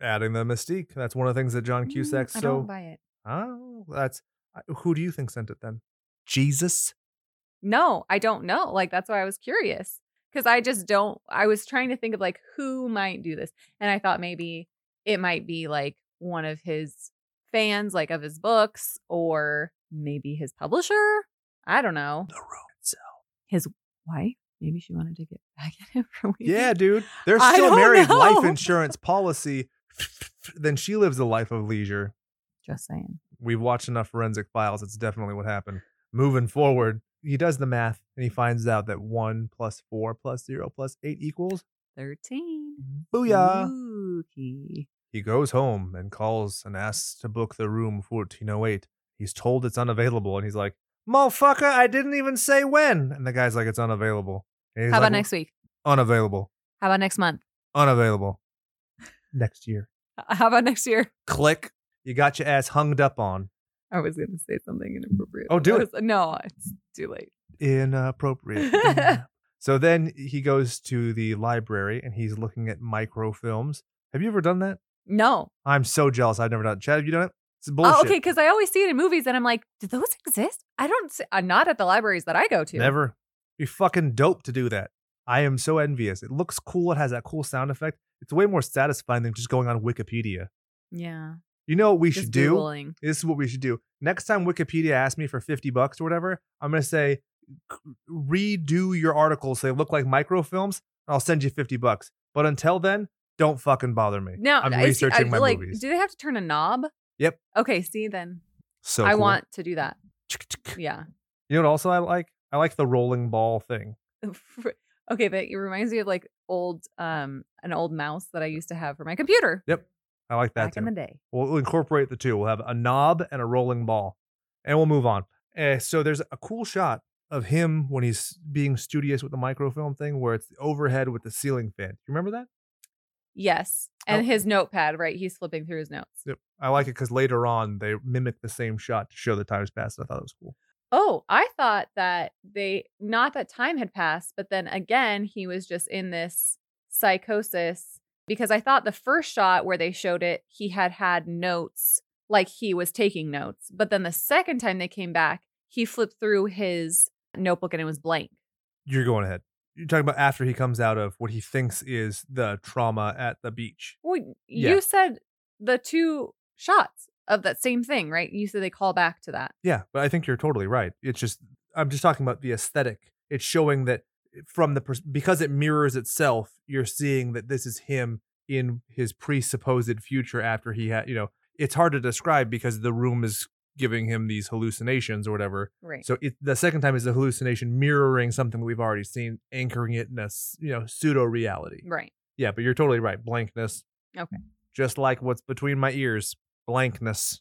Adding the mystique. That's one of the things that John Mm, Cusack's I so don't buy it. Oh, that's who do you think sent it then? Jesus? No, I don't know. Like that's why I was curious because I just don't. I was trying to think of like who might do this, and I thought maybe it might be like one of his fans, like of his books, or maybe his publisher. I don't know. The room itself. His wife. Maybe she wanted to get back at him for weed. Yeah, dude. They're still married. Life insurance policy. then she lives a life of leisure. Just saying. We've watched enough forensic files. It's definitely what happened. Moving forward, he does the math and he finds out that one plus four plus zero plus eight equals 13. booyah. Spooky. He goes home and calls and asks to book the room 1408. He's told it's unavailable and he's like, Motherfucker, I didn't even say when. And the guy's like, It's unavailable. How about like, next week? Unavailable. How about next month? Unavailable. Next year. How about next year? Click. You got your ass hunged up on. I was going to say something inappropriate. Oh, do it. was- no, it's too late. Inappropriate. so then he goes to the library and he's looking at microfilms. Have you ever done that? No. I'm so jealous. I've never done it. Chad, have you done it? It's bullshit. Oh, okay, because I always see it in movies, and I'm like, do those exist? I don't. See, uh, not at the libraries that I go to. Never. Be fucking dope to do that. I am so envious. It looks cool. It has that cool sound effect. It's way more satisfying than just going on Wikipedia. Yeah. You know what we Just should do? Googling. This is what we should do. Next time Wikipedia asks me for 50 bucks or whatever, I'm going to say, redo your articles so they look like microfilms. and I'll send you 50 bucks. But until then, don't fucking bother me. Now, I'm researching I, my like, movies. Do they have to turn a knob? Yep. Okay. See, then So I cool. want to do that. Yeah. You know what also I like? I like the rolling ball thing. okay, that it reminds me of like old, um, an old mouse that I used to have for my computer Yep. I like that back too. in the day. We'll, incorporate the two. We'll have a knob and a rolling ball, and we'll move on. Uh, so there's a cool shot of him when he's being studious with the microfilm thing, where it's the overhead with the ceiling fan. You remember that? Yes, and Oh. his notepad. Right, he's flipping through his notes. Yep. I like it because later on they mimic the same shot to show the time's passed. I thought it was cool. Oh, I thought that they not that time had passed, but then again he was just in this psychosis because I thought the first shot where they showed it, he had had notes like he was taking notes, but then the second time they came back, he flipped through his notebook and it was blank. You're going ahead. You're talking about after he comes out of what he thinks is the trauma at the beach. Well, Yeah. you said the two shots of that same thing, right? You said they call back to that. Yeah, but I think you're totally right. It's just I'm just talking about the aesthetic. It's showing that from the because it mirrors itself, you're seeing that this is him in his presupposed future after he had, you know, it's hard to describe because the room is giving him these hallucinations or whatever. Right. So it, the second time is the hallucination mirroring something we've already seen, anchoring it in a you know pseudo reality. right. Yeah, but you're totally right. Blankness. Okay. Just like what's between my ears. Blankness.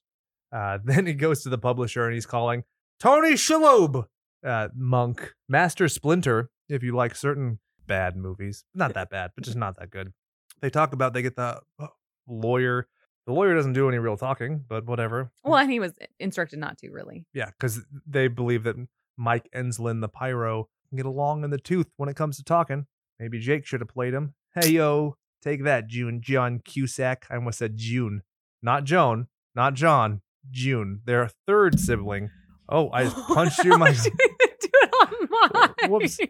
Uh, then he goes to the publisher and he's calling Tony Shalhoub, uh, Monk, Master Splinter, if you like certain bad movies. Not that bad, but just not that good. They talk about they get the uh, lawyer. The lawyer doesn't do any real talking, but whatever. Well, and he was instructed not to really. Yeah, because they believe that Mike Enslin, the pyro, can get along in the tooth when it comes to talking. Maybe Jake should have played him. Hey, yo, take that, June. John Cusack. I almost said June. Not Joan, not John, June. Their third sibling. Oh, I just punched you in my. Why'd you even do it on mine. Whoops.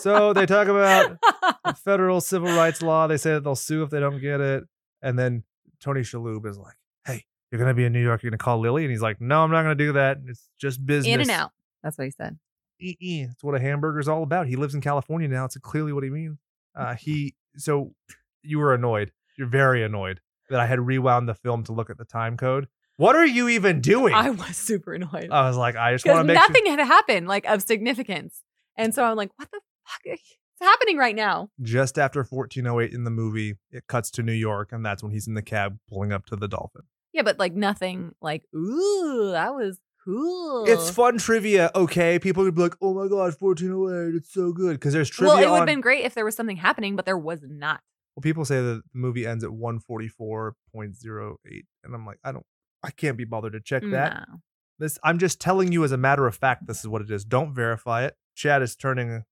So they talk about federal civil rights law. They say that they'll sue if they don't get it. And then Tony Shalhoub is like, hey, you're going to be in New York. You're going to call Lily. And he's like, no, I'm not going to do that. It's just business. In and out. That's what he said. Eh-eh. It's what a hamburger's all about. He lives in California now. It's clearly what he means. Uh, he so you were annoyed. You're very annoyed that I had rewound the film to look at the time code. What are you even doing? I was super annoyed. I was like, I just want to make nothing sure. had happened like of significance. And so I'm like, what the fuck is happening right now? Just after 1408 in the movie, it cuts to New York, and that's when he's in the cab pulling up to the Dolphin. Yeah, but like nothing like, ooh, that was cool. It's fun trivia, okay? People would be like, "Oh my god, 1408, it's so good." Because there's trivia well, it would have on. been great if there was something happening, but there was not. Well, people say that the movie ends at 144.08, and I'm like, I don't, I can't be bothered to check that. No. This, I'm just telling you as a matter of fact, this is what it is. Don't verify it. Chad is turning.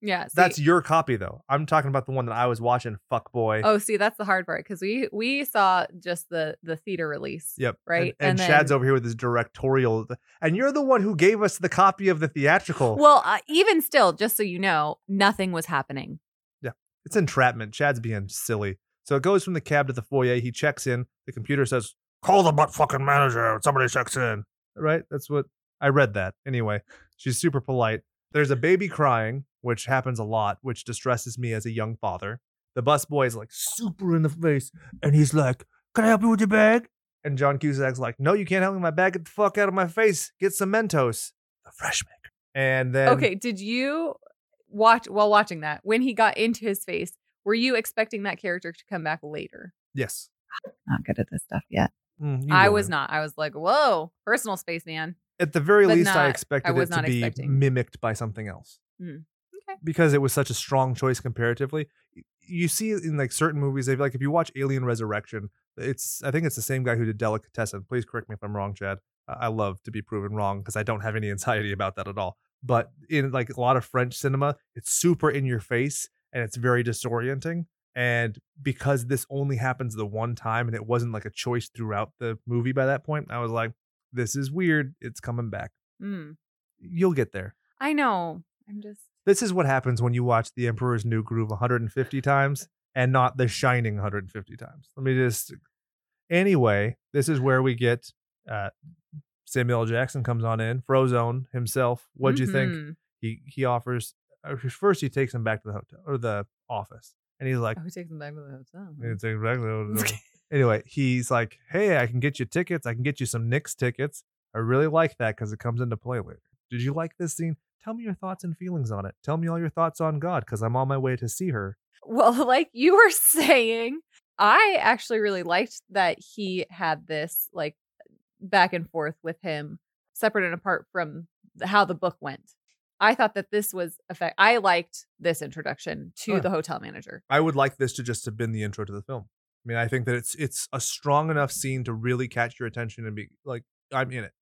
Yeah. see- That's your copy though. I'm talking about the one that I was watching. Fuck boy. Oh, see, that's the hard part because we we saw just the the theater release. Yep. Right. And, and, then- Chad's over here with his directorial, and you're the one who gave us the copy of the theatrical. Well, uh, even still, just so you know, nothing was happening. Yeah, it's entrapment. Chad's being silly. So it goes from the cab to the foyer. He checks in. The computer says, "Call the butt fucking manager." Somebody checks in. Right. That's what I read. That anyway. She's super polite. There's a baby crying, which happens a lot, which distresses me as a young father. The busboy is like super in the face, and he's like, "Can I help you with your bag?" And John Cusack's like, "No, you can't help me with my bag. Get the fuck out of my face. Get some Mentos, the fresh maker." And then okay, did you watch while watching that when he got into his face? Were you expecting that character to come back later? yes, Not good at this stuff yet. Mm, I was not. I was like, whoa, personal space, man. At the very But least, I expected I it to be expecting. mimicked by something else. Mm, okay. Because it was such a strong choice comparatively. You see in like certain movies, they've like if you watch Alien Resurrection, it's I think it's the same guy who did Delicatessen. Please correct me if I'm wrong, Chad. I love to be proven wrong because I don't have any anxiety about that at all. But in like a lot of French cinema, it's super in your face and it's very disorienting. And because this only happens the one time and it wasn't like a choice throughout the movie by that point, I was like, this is weird. It's coming back. Mm, You'll get there. I know. I'm just. This is what happens when you watch The Emperor's New Groove 150 times and not The Shining 150 times. Let me just. Anyway, this is where we get uh, Samuel Jackson comes on in, Frozone himself. What'd you think? Mhm. He he offers. uh, First, he takes him back to the hotel or the office, and he's like, Oh, he takes him back to the hotel. "He takes him back to the hotel." anyway, he's like, "Hey, I can get you tickets. I can get you some Knicks tickets. I really like that because it comes into play later. Did you like this scene? Tell me your thoughts and feelings on it. Tell me all your thoughts on God because I'm on my way to see her. Well, like you were saying, I actually really liked that he had this like back and forth with him, separate and apart from how the book went. I thought that this was effect. I liked this introduction to Oh, yeah. the hotel manager. I would like this to just have been the intro to the film. I mean, I think that it's it's a strong enough scene to really catch your attention and be like, I'm in it.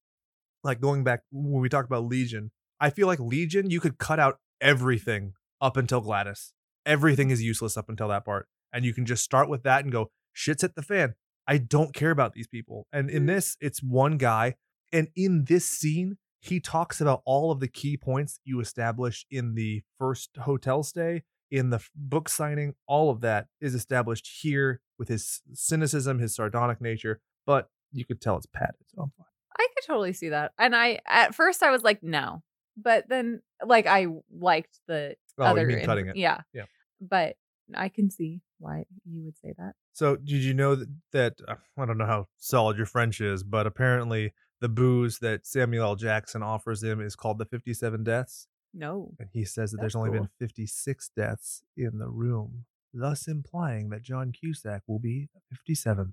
Like going back when we talked about Legion, I feel like Legion, you could cut out everything up until Gladys. Everything is useless up until that part. And you can just start with that and go, shit's hit the fan. I don't care about these people. And in mm-hmm. this, it's one guy. And in this scene, he talks about all of the key points you establish in the first hotel stay, in the book signing. All of that is established here with his cynicism, his sardonic nature. But you could tell it's padded. So I'm fine. I could totally see that. And I at first I was like, no. But then like I liked the Oh, other you mean in- cutting it? Yeah. Yeah. But I can see why you would say that. So did you know that, that uh, I don't know how solid your French is, but apparently the booze that Samuel L. Jackson offers him is called the 57 Deaths. No. And he says that there's only been 56 deaths in the room, thus implying that John Cusack will be the 57th.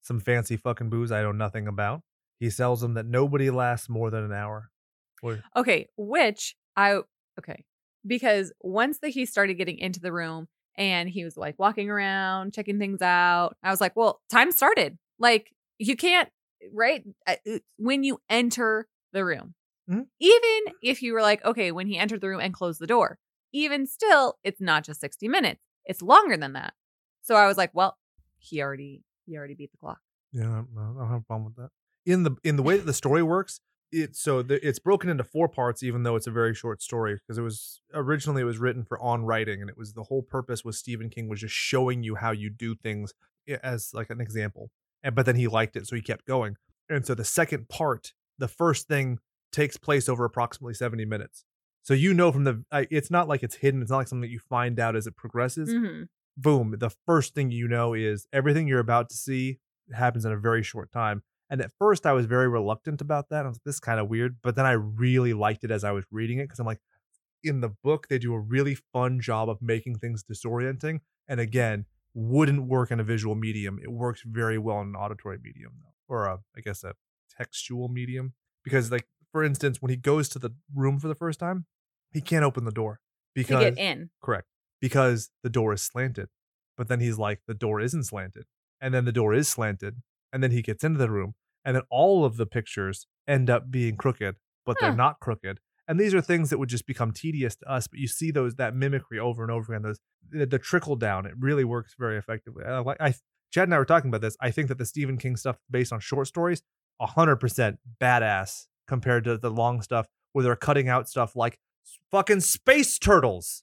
Some fancy fucking booze I know nothing about. He sells them that nobody lasts more than an hour. Or, Okay, which I okay because once that he started getting into the room and he was like walking around checking things out, I was like, well, time started. Like you can't right Uh, uh, when you enter the room, Mhm. even if you were like, okay, when he entered the room and closed the door, even still, it's not just sixty minutes; it's longer than that. So I was like, well, he already he already beat the clock. yeah, I don't I don't have a problem with that. In the in the way that the story works, it so the, it's broken into four parts, even though it's a very short story because it was originally it was written for on writing, and it was the whole purpose was Stephen King was just showing you how you do things as like an example, and but then he liked it, so he kept going, and so the second part, the first thing takes place over approximately seventy minutes. So you know from the, it's not like it's hidden. It's not like something that you find out as it progresses Mhm. boom, the first thing you know is everything you're about to see happens in a very short time. And at first, I was very reluctant about that. I was like, this kind of weird. But then I really liked it as I was reading it because I'm like, in the book, they do a really fun job of making things disorienting. And again, wouldn't work in a visual medium. It works very well in an auditory medium, though, or a, I guess a textual medium. Because, like, for instance, when he goes to the room for the first time, he can't open the door To because get in. Correct. Because the door is slanted. But then he's like, the door isn't slanted. And then the door is slanted. And then he gets into the room. And then all of the pictures end up being crooked, but they're not crooked. And these are things that would just become tedious to us, but you see those that mimicry over and over again. Those the, the trickle down, it really works very effectively. I, like I Chad and I were talking about this. I think that the Stephen King stuff based on short stories, hundred percent badass compared to the long stuff where they're cutting out stuff like fucking space turtles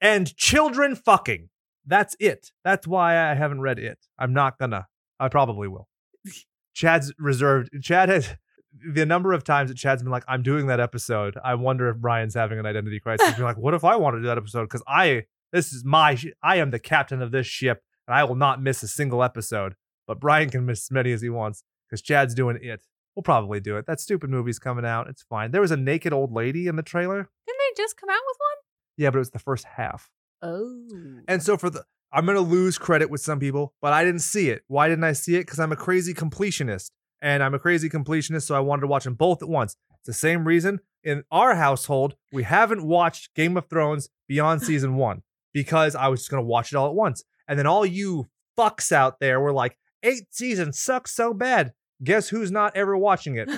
and children fucking. That's it. That's why I haven't read it. I'm not gonna. I probably will. Chad's reserved. Chad has the number of times that Chad's been like, "I'm doing that episode." I wonder if Brian's having an identity crisis. Being like, "What if I want to do that episode?" Because I, this is my, sh- I am the captain of this ship, and I will not miss a single episode. But Brian can miss as many as he wants because Chad's doing it. We'll probably do it. That stupid movie's coming out. It's fine. There was a naked old lady in the trailer. Didn't they just come out with one? Yeah, but it was the first half. Oh. And so for the I'm gonna lose credit with some people, but I didn't see it. Why didn't I see it? Because I'm a crazy completionist. And I'm a crazy completionist, so I wanted to watch them both at once. It's the same reason in our household we haven't watched Game of Thrones beyond season one because I was just gonna watch it all at once. And then all you fucks out there were like, eight seasons sucks so bad. Guess who's not ever watching it?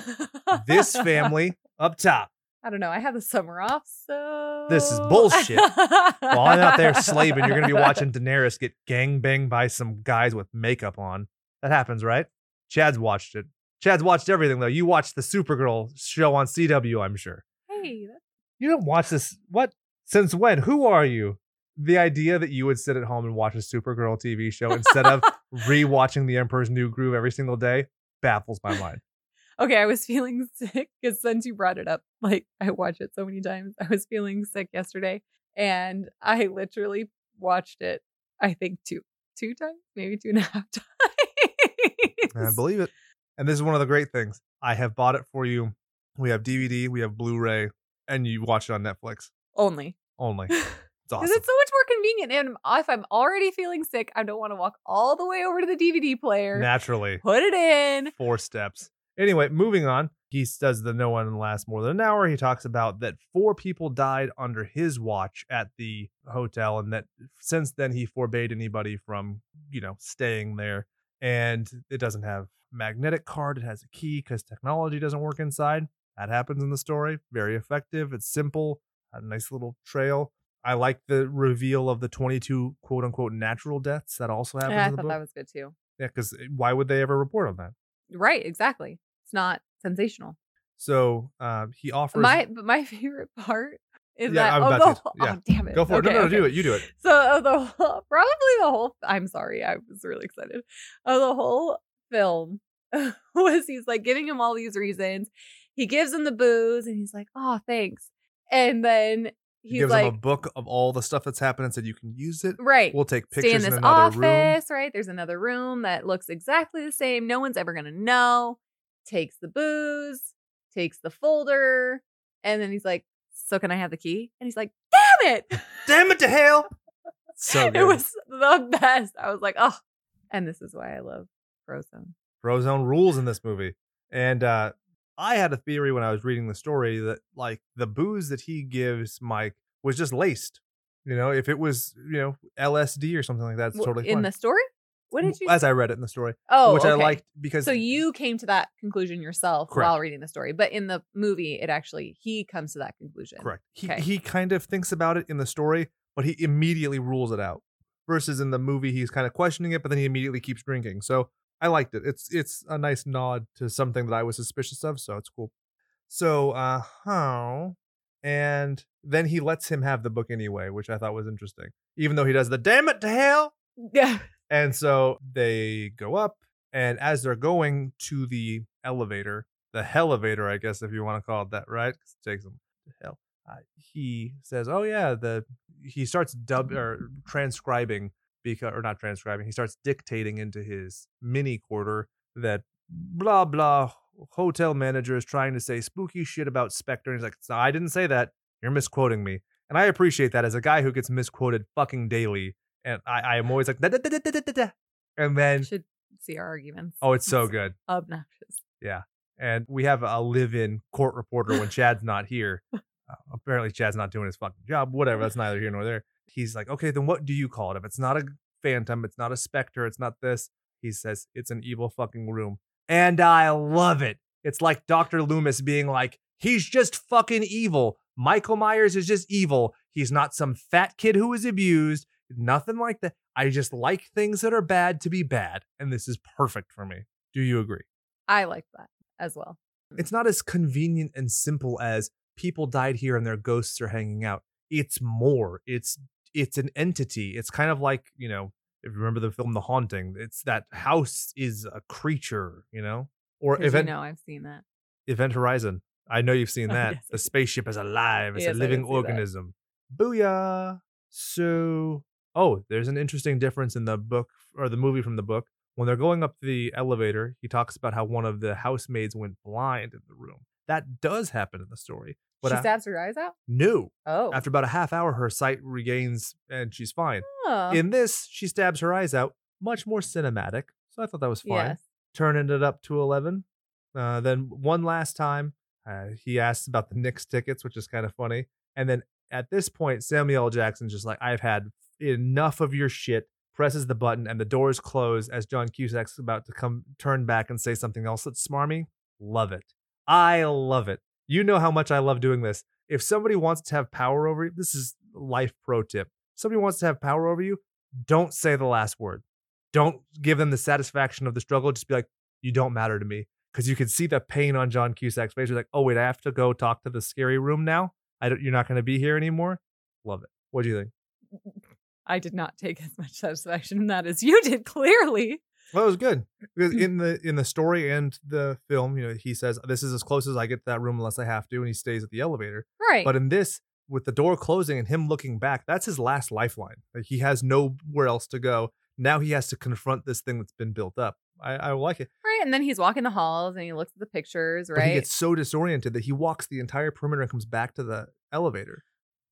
This family up top. I don't know. I have the summer off, so This is bullshit. While I'm out there slaving, you're gonna be watching Daenerys get gang banged by some guys with makeup on. That happens, right? Chad's watched it. Chad's watched everything though. You watched the Supergirl show on CW, I'm sure. hey, that's You don't watch this. What? Since when? Who are you? The idea that you would sit at home and watch a Supergirl TV show instead of rewatching The Emperor's New Groove every single day baffles my mind. okay. I was feeling sick because since you brought it up, like I watch it so many times. I was feeling sick yesterday, and I literally watched it. I think two two times, maybe two and a half And I believe it. And this is one of the great things. I have bought it for you. We have DVD, we have Blu-ray, and you watch it on Netflix Only only. It's awesome. it's so much more convenient. And if I'm already feeling sick, I don't want to walk all the way over to the DVD player, Naturally, put it in. four steps. Anyway, moving on. He says the no one lasts more than an hour. He talks about that four people died under his watch at the hotel, and that since then he forbade anybody from, you know, staying there. And it doesn't have magnetic card; it has a key because technology doesn't work inside. That happens in the story. Very effective. It's simple. A nice little trail. I like the reveal of the 22 quote unquote natural deaths. That also happens Yeah, I in the thought book. that was good too. yeah, because why would they ever report on that? Right, exactly. It's not sensational. So uh, he offers. My but my favorite part is Yeah, that I'm oh, about to- the, yeah. oh damn it. Go for it. No, no, okay. do it. You do it. So uh, the whole, probably the whole I'm sorry, I was really excited. Uh, the whole film was he's like giving him all these reasons. He gives him the booze and he's like, "Oh, thanks." And then He he's gives like, him a book of all the stuff that's happened and said you can use it. "Right, We'll take pictures in in, this another room. right? There's another room that looks exactly the same. No one's ever gonna know. Takes the booze, takes the folder, and then he's like, "So can I have the key?" And he's like, "Damn it!" Damn it to hell! So good. it was the best. I was like, "Oh!" And this is why I love Frozone. Frozone rules in this movie. And uh, I had a theory when I was reading the story that like the booze that he gives Mike was just laced. You know, if it was you know LSD or something like that, it's Wh- totally in fine. the story. What did you? As I read it in the story, oh, which I liked because So you came to that conclusion yourself Correct. while reading the story, but in the movie, it actually he comes to that conclusion. Correct. He Okay. he kind of thinks about it in the story, but he immediately rules it out. Versus in the movie, he's kind of questioning it, but then he immediately keeps drinking. So I liked it. It's it's a nice nod to something that I was suspicious of, so it's cool. So uh how and then he lets him have the book anyway, which I thought was interesting. Even though he does the damn it to hell. Yeah. And so they go up, and as they're going to the elevator, the elevator, I guess, if you want to call it that, right? 'Cause it takes them to hell. Uh, he says, "Oh yeah," the he starts dub or transcribing because or not transcribing. He starts dictating into his mini quarter that blah blah hotel manager is trying to say spooky shit about Spectre. And he's like, I didn't say that. You're misquoting me." And I appreciate that as a guy who gets misquoted fucking daily. And I, I am always like, da, da, da, da, da, da, da. and then, should see our arguments. oh, it's so good. obnoxious. Yeah, and we have a live-in court reporter when Chad's not here. Uh, apparently, Chad's not doing his fucking job. Whatever. That's neither here nor there. He's like, okay, then what do you call it? If it's not a phantom, it's not a specter, it's not this. He says it's an evil fucking room, and I love it. It's like Doctor Loomis being like, he's just fucking evil. Michael Myers is just evil. He's not some fat kid who was abused. Nothing like that. I just like things that are bad to be bad. And this is perfect for me. Do you agree? I like that as well. It's not as convenient and simple as people died here and their ghosts are hanging out. It's more. It's it's an entity. It's kind of like, you know, if you remember the film The Haunting, it's that house is a creature, you know? Or event you know I've seen that. Event Horizon. I know you've seen that. yes, the spaceship is alive. It's Yes, a living did see that. organism. Booyah. So, oh, there's an interesting difference in the book or the movie from the book. When they're going up the elevator, he talks about how one of the housemaids went blind in the room. That does happen in the story. But she stabs her eyes out? no. Oh. After about a half hour, her sight regains and she's fine. Oh. In this, she stabs her eyes out, much more cinematic. So I thought that was fine yes. turning it up to 11. Uh, then one last time, uh, he asks about the Knicks tickets, which is kind of funny. And then at this point, Samuel L. Jackson's just like, I've had enough of your shit. Presses the button and the doors close as John Cusack's about to come turn back and say something else that's smarmy. Love it. I love it. You know how much I love doing this. If somebody wants to have power over you, this is life pro tip. Somebody wants to have power over you, don't say the last word. Don't give them the satisfaction of the struggle. Just be like, you don't matter to me. Because you can see the pain on John Cusack's face. You're like, oh, wait, I have to go talk to the scary room now. I don't, you're not going to be here anymore. Love it. What do you think? I did not take as much satisfaction in that as you did, clearly. Well, it was good because mm. in the in the story and the film, you know, he says this is as close as I get to that room unless I have to, and he stays at the elevator. Right. But in this, with the door closing and him looking back, that's his last lifeline. Like he has nowhere else to go. Now he has to confront this thing that's been built up. I, I like it. right. And then he's walking the halls and he looks at the pictures, But he gets so disoriented that he walks the entire perimeter and comes back to the elevator.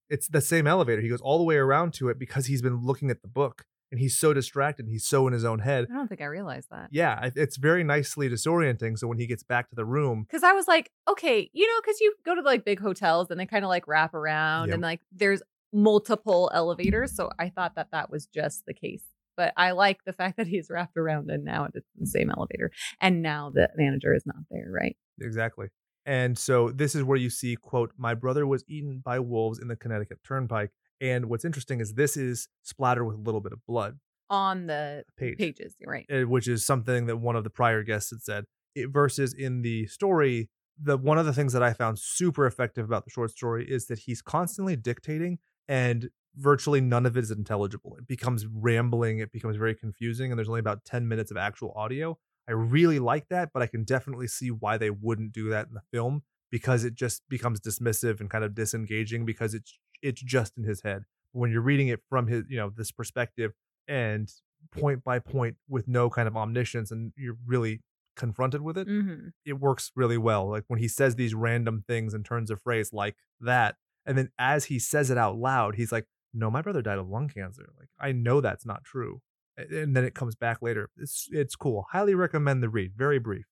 It's the same elevator. He goes all the way around to it because he's been looking at the book and he's so distracted. He's so in his own head. I don't think I realized that. Yeah, it's very nicely disorienting. So when he gets back to the room, Because I was like, okay, you know, because you go to like big hotels and they kind of like wrap around Yep. and like there's multiple elevators. So I thought that that was just the case. But I like the fact that he's wrapped around and now it's the same elevator. And now the manager is not there, right? Exactly. And so this is where you see, quote, my brother was eaten by wolves in the Connecticut Turnpike. And what's interesting is this is splattered with a little bit of blood, On the Page. pages, right? eh, which is something that one of the prior guests had said. It, versus in the story, the one of the things that I found super effective about the short story is that he's constantly dictating and virtually none of it is intelligible. It becomes rambling, it becomes very confusing, and there's only about 10 minutes of actual audio. I really like that, but I can definitely see why they wouldn't do that in the film because it just becomes dismissive and kind of disengaging because it's it's just in his head. When you're reading it from his, you know, this perspective and point by point with no kind of omniscience and you're really confronted with it, Mm-hmm. it works really well. Like when he says these random things and turns of phrase like that, and then as he says it out loud, he's like, "No, my brother died of lung cancer." Like I know that's not true, A- and then it comes back later. It's it's cool. Highly recommend the read. Very brief.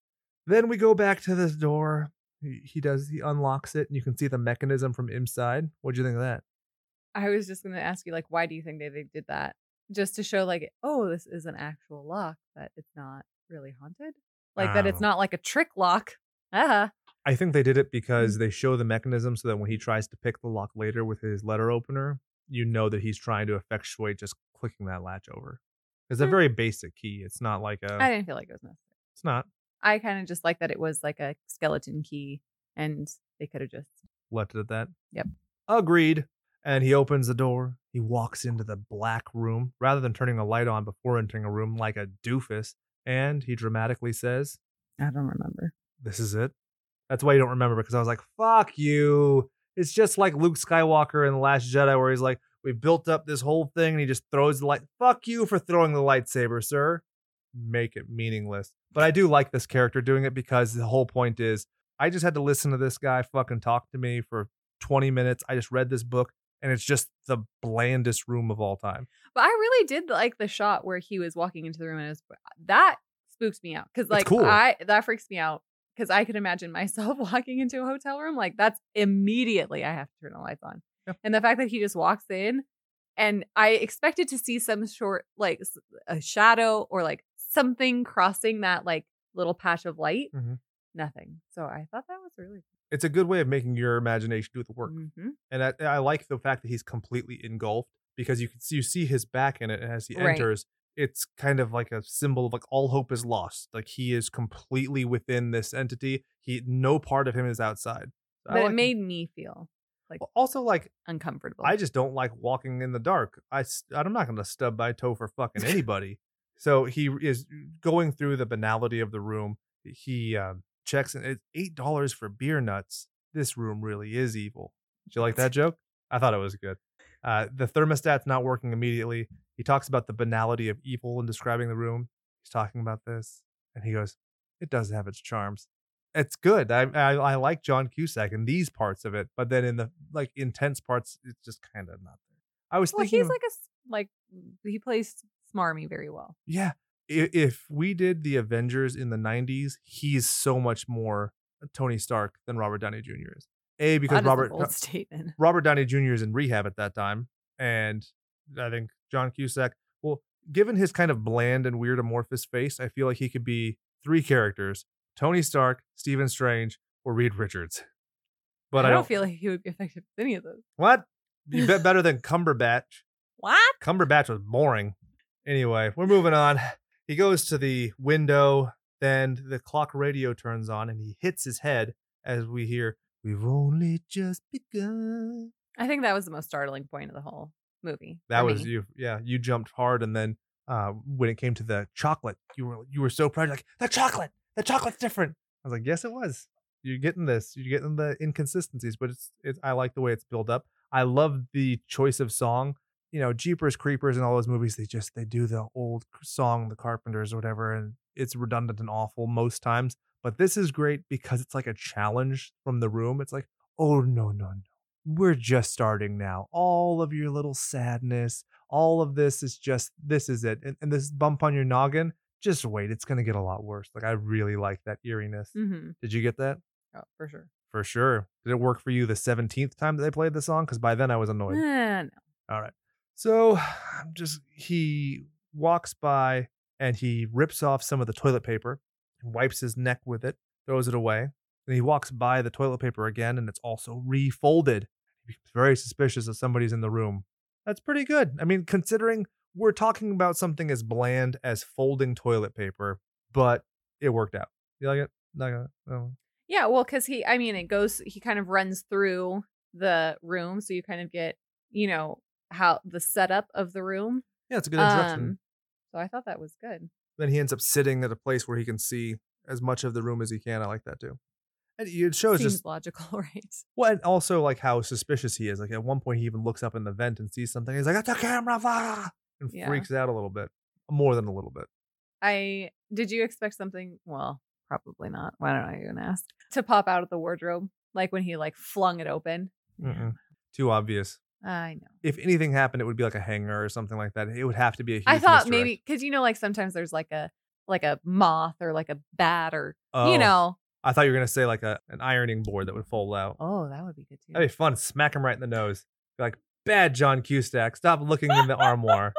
Then we go back to this door. He, he does he unlocks it, and you can see the mechanism from inside. What do you think of that? I was just going to ask you, like, why do you think they, they did that? Just to show, like, oh, this is an actual lock, that it's not really haunted? Like, that it's not like a trick lock. Ah, Uh-huh. I think they did it Mm. because they show the mechanism so that when he tries to pick the lock later with his letter opener, you know that he's trying to effectuate just clicking that latch over. It's a Hmm. very basic key. It's not like a. I didn't feel like it was necessary. it's not. I kind of just like that it was like a skeleton key and they could have just. Left it at that. Yep. Agreed. And he opens the door. He walks into the black room rather than turning a light on before entering a room like a doofus. And he dramatically says, I don't remember. This is it. That's why you don't remember because I was like, fuck you. It's just like Luke Skywalker in The Last Jedi, where he's like, we built up this whole thing and he just throws the light. Fuck you for throwing the lightsaber, sir. Make it meaningless. But I do like this character doing it because the whole point is I just had to listen to this guy fucking talk to me for 20 minutes. I just read this book and it's just the blandest room of all time. But I really did like the shot where he was walking into the room and it was, uh, that spooks me out because like cool. I that freaks me out because I can imagine myself walking into a hotel room like that's immediately I have to turn the lights on. And the fact that he just walks in and I expected to see some short like a shadow or like something crossing that like little patch of light. Mhm. nothing. So I thought that was really It's a good way of making your imagination do the work. Mhm. And I, I like the fact that he's completely engulfed because you can see you see his back in it, and as he Right. enters, it's kind of like a symbol of like all hope is lost. Like he is completely within this entity. He no part of him is outside. But like- it made me feel also like uncomfortable. I just don't like walking in the dark. I I'm not going to stub my toe for fucking anybody. so he is going through the banality of the room. He um, checks and it's eight dollars for beer nuts. This room really is evil. Did you like that joke? I thought it was good. Uh, the thermostat's not working immediately. He talks about the banality of evil in describing the room. He's talking about this, and he goes, "It does have its charms." It's good. I, I I like John Cusack in these parts of it, but then in the like intense parts, it's just kind of not there. I was well, thinking, he's of- like a like mm, he plays smarmy very well. yeah, i- if we did the Avengers in the '90s, he's so much more Tony Stark than Robert Downey Jr. is. A because That a Robert bold statement. Robert Downey Jr. is in rehab at that time, and I think John Cusack. Well, given his kind of bland and weird amorphous face, I feel like he could be three characters: Tony Stark, Stephen Strange, or Reed Richards. But I, I don't, don't feel like he would be effective with any of those. what you bet better than Cumberbatch. What? Cumberbatch was boring. Anyway, we're moving on. He goes to the window, then the clock radio turns on, and he hits his head as we hear, "We've only just begun." I think that was the most startling point of the whole movie. That was me. you. Yeah, you jumped hard, and then uh, when it came to the chocolate, you were you were so proud. Like the chocolate, the chocolate's different. I was like, yes, it was. You're getting this. You're getting the inconsistencies, but it's it's. I like the way it's built up. I love the choice of song. You know, Jeepers Creepers and all those movies. They just they do the old song, the Carpenters or whatever, and it's redundant and awful most times. But this is great because it's like a challenge from the room. It's like, oh no no no we're just starting now. All of your little sadness, all of this is just this is it. And, and this bump on your noggin, just wait, it's gonna get a lot worse. Like I really like that eeriness. Mhm. Did you get that? Oh, for sure. For sure. Did it work for you the 17th time that they played the song? Because by then I was annoyed. Eh, no. All right. So I'm just he walks by and he rips off some of the toilet paper and wipes his neck with it, throws it away. Then he walks by the toilet paper again and it's also refolded. He becomes very suspicious that somebody's in the room. That's pretty good. I mean, considering we're talking about something as bland as folding toilet paper, but it worked out. You like it? Not gonna, no. Yeah, well, because he, I mean, it goes, he kind of runs through the room. So you kind of get, you know, how the setup of the room. Yeah, it's a good introduction. Um, so I thought that was good. then he ends up sitting at a place where he can see as much of the room as he can. I like that too. And it shows Seems just logical, right? well, and also like how suspicious he is. Like at one point, he even looks up in the vent and sees something. He's like, "It's a camera!" And Yeah. freaks out a little bit, more than a little bit. I did you expect something? Well, probably not. Why don't I even ask to pop out of the wardrobe like when he like flung it open? Mm-mm. Too obvious. I know. If anything happened, it would be like a hanger or something like that. It would have to be a huge. I thought misdirect. maybe because you know, like sometimes there's like a like a moth or like a bat or Oh, you know. I thought you were gonna say like a an ironing board that would fold out. Oh, that would be good too. That'd be fun. Smack him right in the nose. Be like, bad John Cusack. Stop looking in the armoire.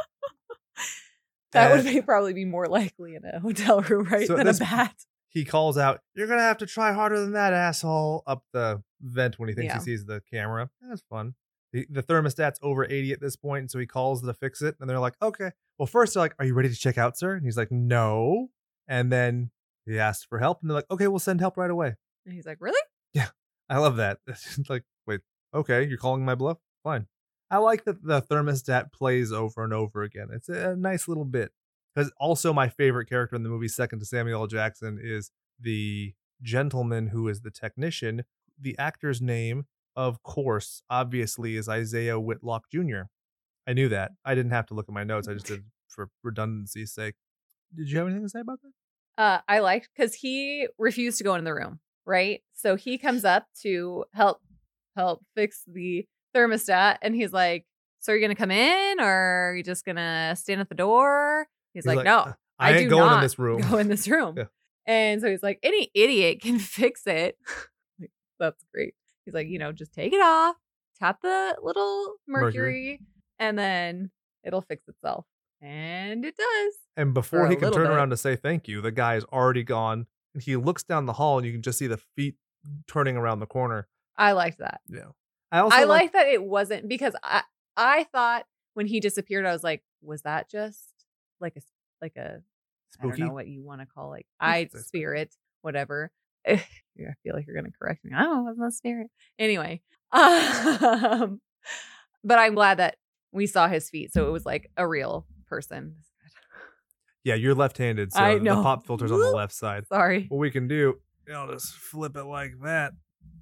that would Uh, be probably be more likely in a hotel room, right, So than a bat. he calls out, "You're gonna have to try harder than that, asshole!" Up the vent when he thinks Yeah. he sees the camera. That's fun. The, the thermostat's over 80 at this point, and so he calls to fix it, and they're like, "Okay." Well, first they're like, "Are you ready to check out, sir?" And he's like, "No." And then he asks for help, and they're like, "Okay, we'll send help right away." And he's like, really? Yeah, I love that. It's like, wait, okay, you're calling my bluff? Fine. I like that the thermostat plays over and over again. It's a, nice little bit. Because also my favorite character in the movie, second to Samuel L. Jackson, is the gentleman who is the technician. The actor's name, of course, obviously, is Isaiah Whitlock Jr. I knew that. I didn't have to look at my notes. I just did for redundancy's sake. Did you have anything to say about that? Uh, I liked because he refused to go in the room, right? So he comes up to help help fix the thermostat, and he's like, "So are you're gonna come in, or are you just gonna stand at the door?" He's, like, "No, "Uh, I, I ain't do going in this room. go in this room." Yeah. And so he's like, "Any idiot can fix it." Like, That's great. He's like, you know, just take it off, tap the little Mercury. mercury, and then it'll fix itself. And it does. And before he can turn bit. around to say thank you, the guy is already gone, and he looks down the hall and you can just see the feet turning around the corner. I liked that. Yeah. I also I like, like that it wasn't because I I thought when he disappeared, I was like, was that just like a like a I don't know what you want to call like I spirit, whatever. I feel like you're gonna correct me. Oh, it wasn't a spirit. Anyway. Um, but I'm glad that we saw his feet. So it was like a real person. Yeah, you're left-handed, so I the pop filter's on the left side. Sorry. What we can do, I'll just flip it like that.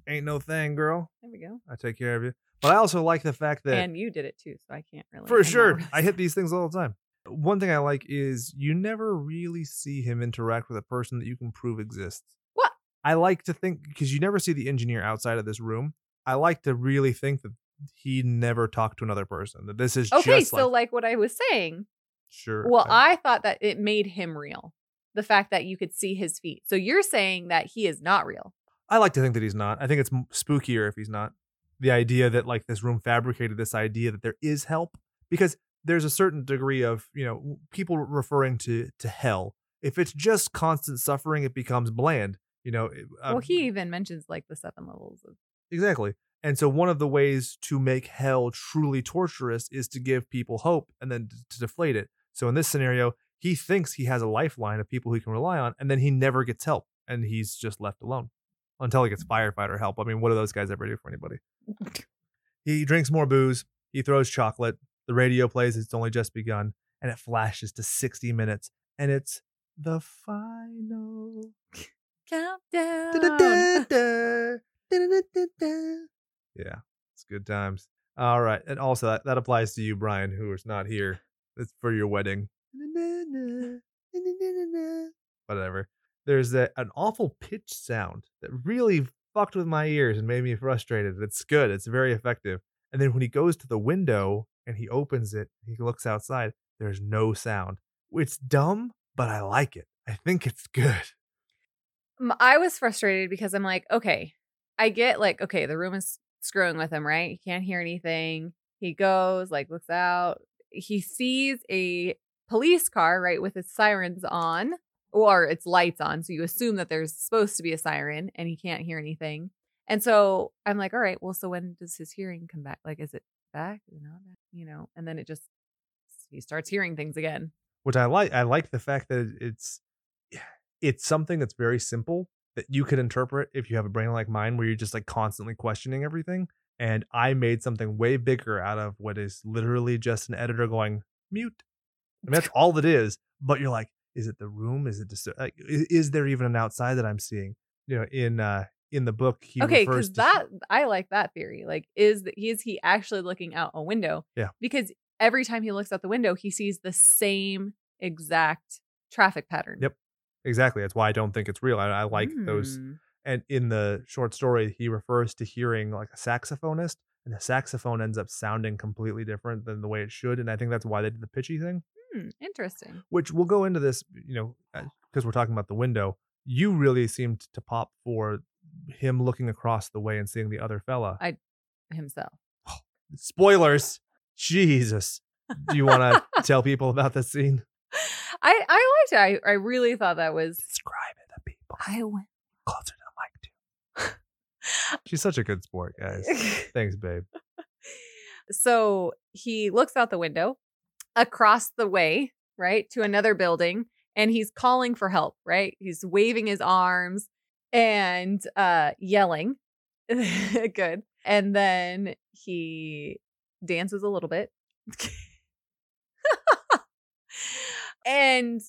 Ain't no thing, girl. There we go. I take care of you. But I also like the fact that and you did it too, so I can't really. For I'm sure. really- I hit these things all the time. One thing I like is you never really see him interact with a person that you can prove exists. What? I like to think because you never see the engineer outside of this room. I like to really think that he never talked to another person. That this is Okay, so like, like what I was saying, sure. Well, I thought that it made him real. The fact that you could see his feet. So you're saying that he is not real. I like to think that he's not. I think it's spookier if he's not. The idea that like this room fabricated this idea that there is help because there's a certain degree of you know people referring to to hell. If it's just constant suffering, it becomes bland. You know. uh, well, he even mentions like the seven levels of. exactly. And so one of the ways to make hell truly torturous is to give people hope and then to deflate it. So in this scenario, he thinks he has a lifeline of people he can rely on, and then he never gets help, and he's just left alone until he gets firefighter help. I mean, what do those guys ever do for anybody? He drinks more booze. He throws chocolate. The radio plays. It's only just begun, and it flashes to sixty minutes, and it's the final. Countdown. Yeah, it's good times. All right, and also that, that applies to you, Brian, who is not here. It's for your wedding. Whatever. There's a, an awful pitch sound that really fucked with my ears and made me frustrated. It's good. It's very effective. And then when he goes to the window and he opens it, he looks outside. There's no sound. It's dumb, but I like it. I think it's good. I was frustrated because I'm like, okay, I get like, okay, the room is screwing with him, right? He can't hear anything. He goes, like, looks out. He sees a police car, right, with its sirens on or its lights on. So you assume that there's supposed to be a siren and he can't hear anything. And so I'm like, all right, well, so when does his hearing come back? Like, is it back? Is it not back? You know, and then it just, he starts hearing things again. which I like. I like the fact that it's it's something that's very simple that you could interpret if you have a brain like mine, where you're just like constantly questioning everything. And I made something way bigger out of what is literally just an editor going mute. I mean, that's all it is. But you're like, is it the room? Is it just like, is there even an outside that I'm seeing? You know, in uh in the book, he okay, because that I like that theory. Like, is that is he actually looking out a window? Yeah. Because every time he looks out the window, he sees the same exact traffic pattern. Yep. exactly. That's why I don't think it's real. I, I like those Mm. and in the short story he refers to hearing like a saxophonist and the saxophone ends up sounding completely different than the way it should and i think that's why they did the pitchy thing Hmm, interesting. which we'll go into this you know because we're talking about the window you really seemed to pop for him looking across the way and seeing the other fella I- Himself. spoilers jesus do you want to tell people about this scene I I liked it. I, I really thought that was. describe it to people I went. closer to the mic too she's such a good sport guys thanks babe so he looks out the window across the way, right, to another building, and he's calling for help, right? He's waving his arms and uh yelling. Good. And then he dances a little bit. and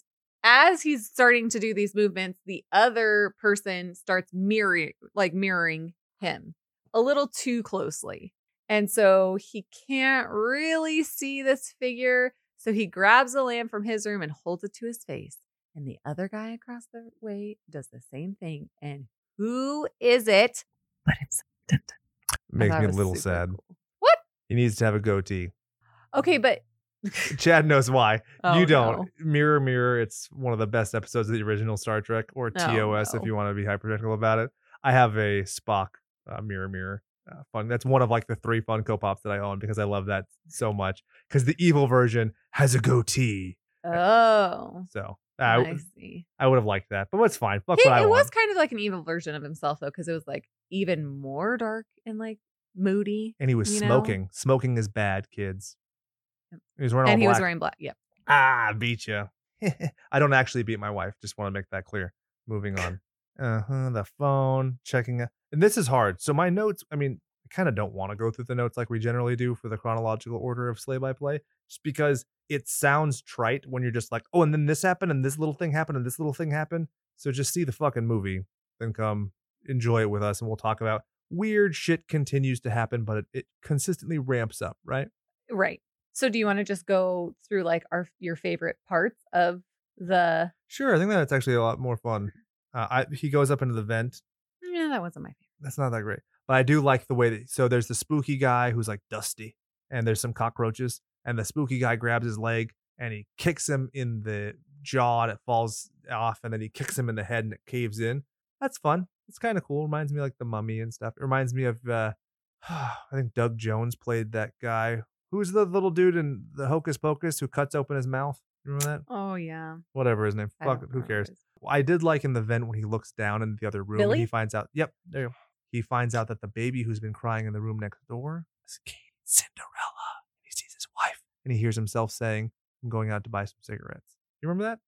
as he's starting to do these movements, the other person starts mirroring like mirroring him a little too closely. And so he can't really see this figure. So he grabs a lamp from his room and holds it to his face. And the other guy across the way does the same thing. And who is it? But himself. Dun, dun. Makes me a little sad cool. What? he needs to have a goatee Okay, but Chad knows why. Oh, you don't. no. Mirror, mirror. It's one of the best episodes of the original Star Trek, or Oh, TOS if you want to be hypertechnical about it. I have a Spock uh, mirror, mirror. Uh, fun. That's one of like the three Funko Pops that I own because I love that so much. Because the evil version has a goatee. Oh. So I, I see. I would have liked that, but it's fine. Fuck He- what I it was want. kind of like an evil version of himself though, because it was like even more dark and like moody. and he was you know? smoking. Smoking is bad, kids. He was wearing all and he black. was wearing black. Yep. ah, beat you. I don't actually beat my wife. Just want to make that clear. Moving on. Uh huh. The phone checking. it. And this is hard. So my notes. I mean, I kind of don't want to go through the notes like we generally do for the chronological order of Slay by Play, just because it sounds trite when you're just like, oh, and then this happened, and this little thing happened, and this little thing happened. So just see the fucking movie, then come enjoy it with us, and we'll talk about weird shit continues to happen, but it, it consistently ramps up, right? Right. So do you want to just go through like our your favorite parts of the? Sure, I think that's actually a lot more fun. Uh, I, he goes up into the vent. Yeah, that wasn't my favorite. That's not that great, but I do like the way that. So there's the spooky guy who's like dusty, and there's some cockroaches, and the spooky guy grabs his leg and he kicks him in the jaw, and it falls off, and then he kicks him in the head, and it caves in. That's fun. It's kind of cool. Reminds me like the Mummy and stuff. It reminds me of. uh I think Doug Jones played that guy. Who's the little dude in the Hocus Pocus who cuts open his mouth? You Remember that? Oh yeah. Whatever his name. Fuck. Who cares? What it is. I did like in the vent when he looks down in the other room and Billy? he finds out. Yep, there you go. He finds out that the baby who's been crying in the room next door is Kate Cinderella. He sees his wife and he hears himself saying, "I'm going out to buy some cigarettes." You remember that?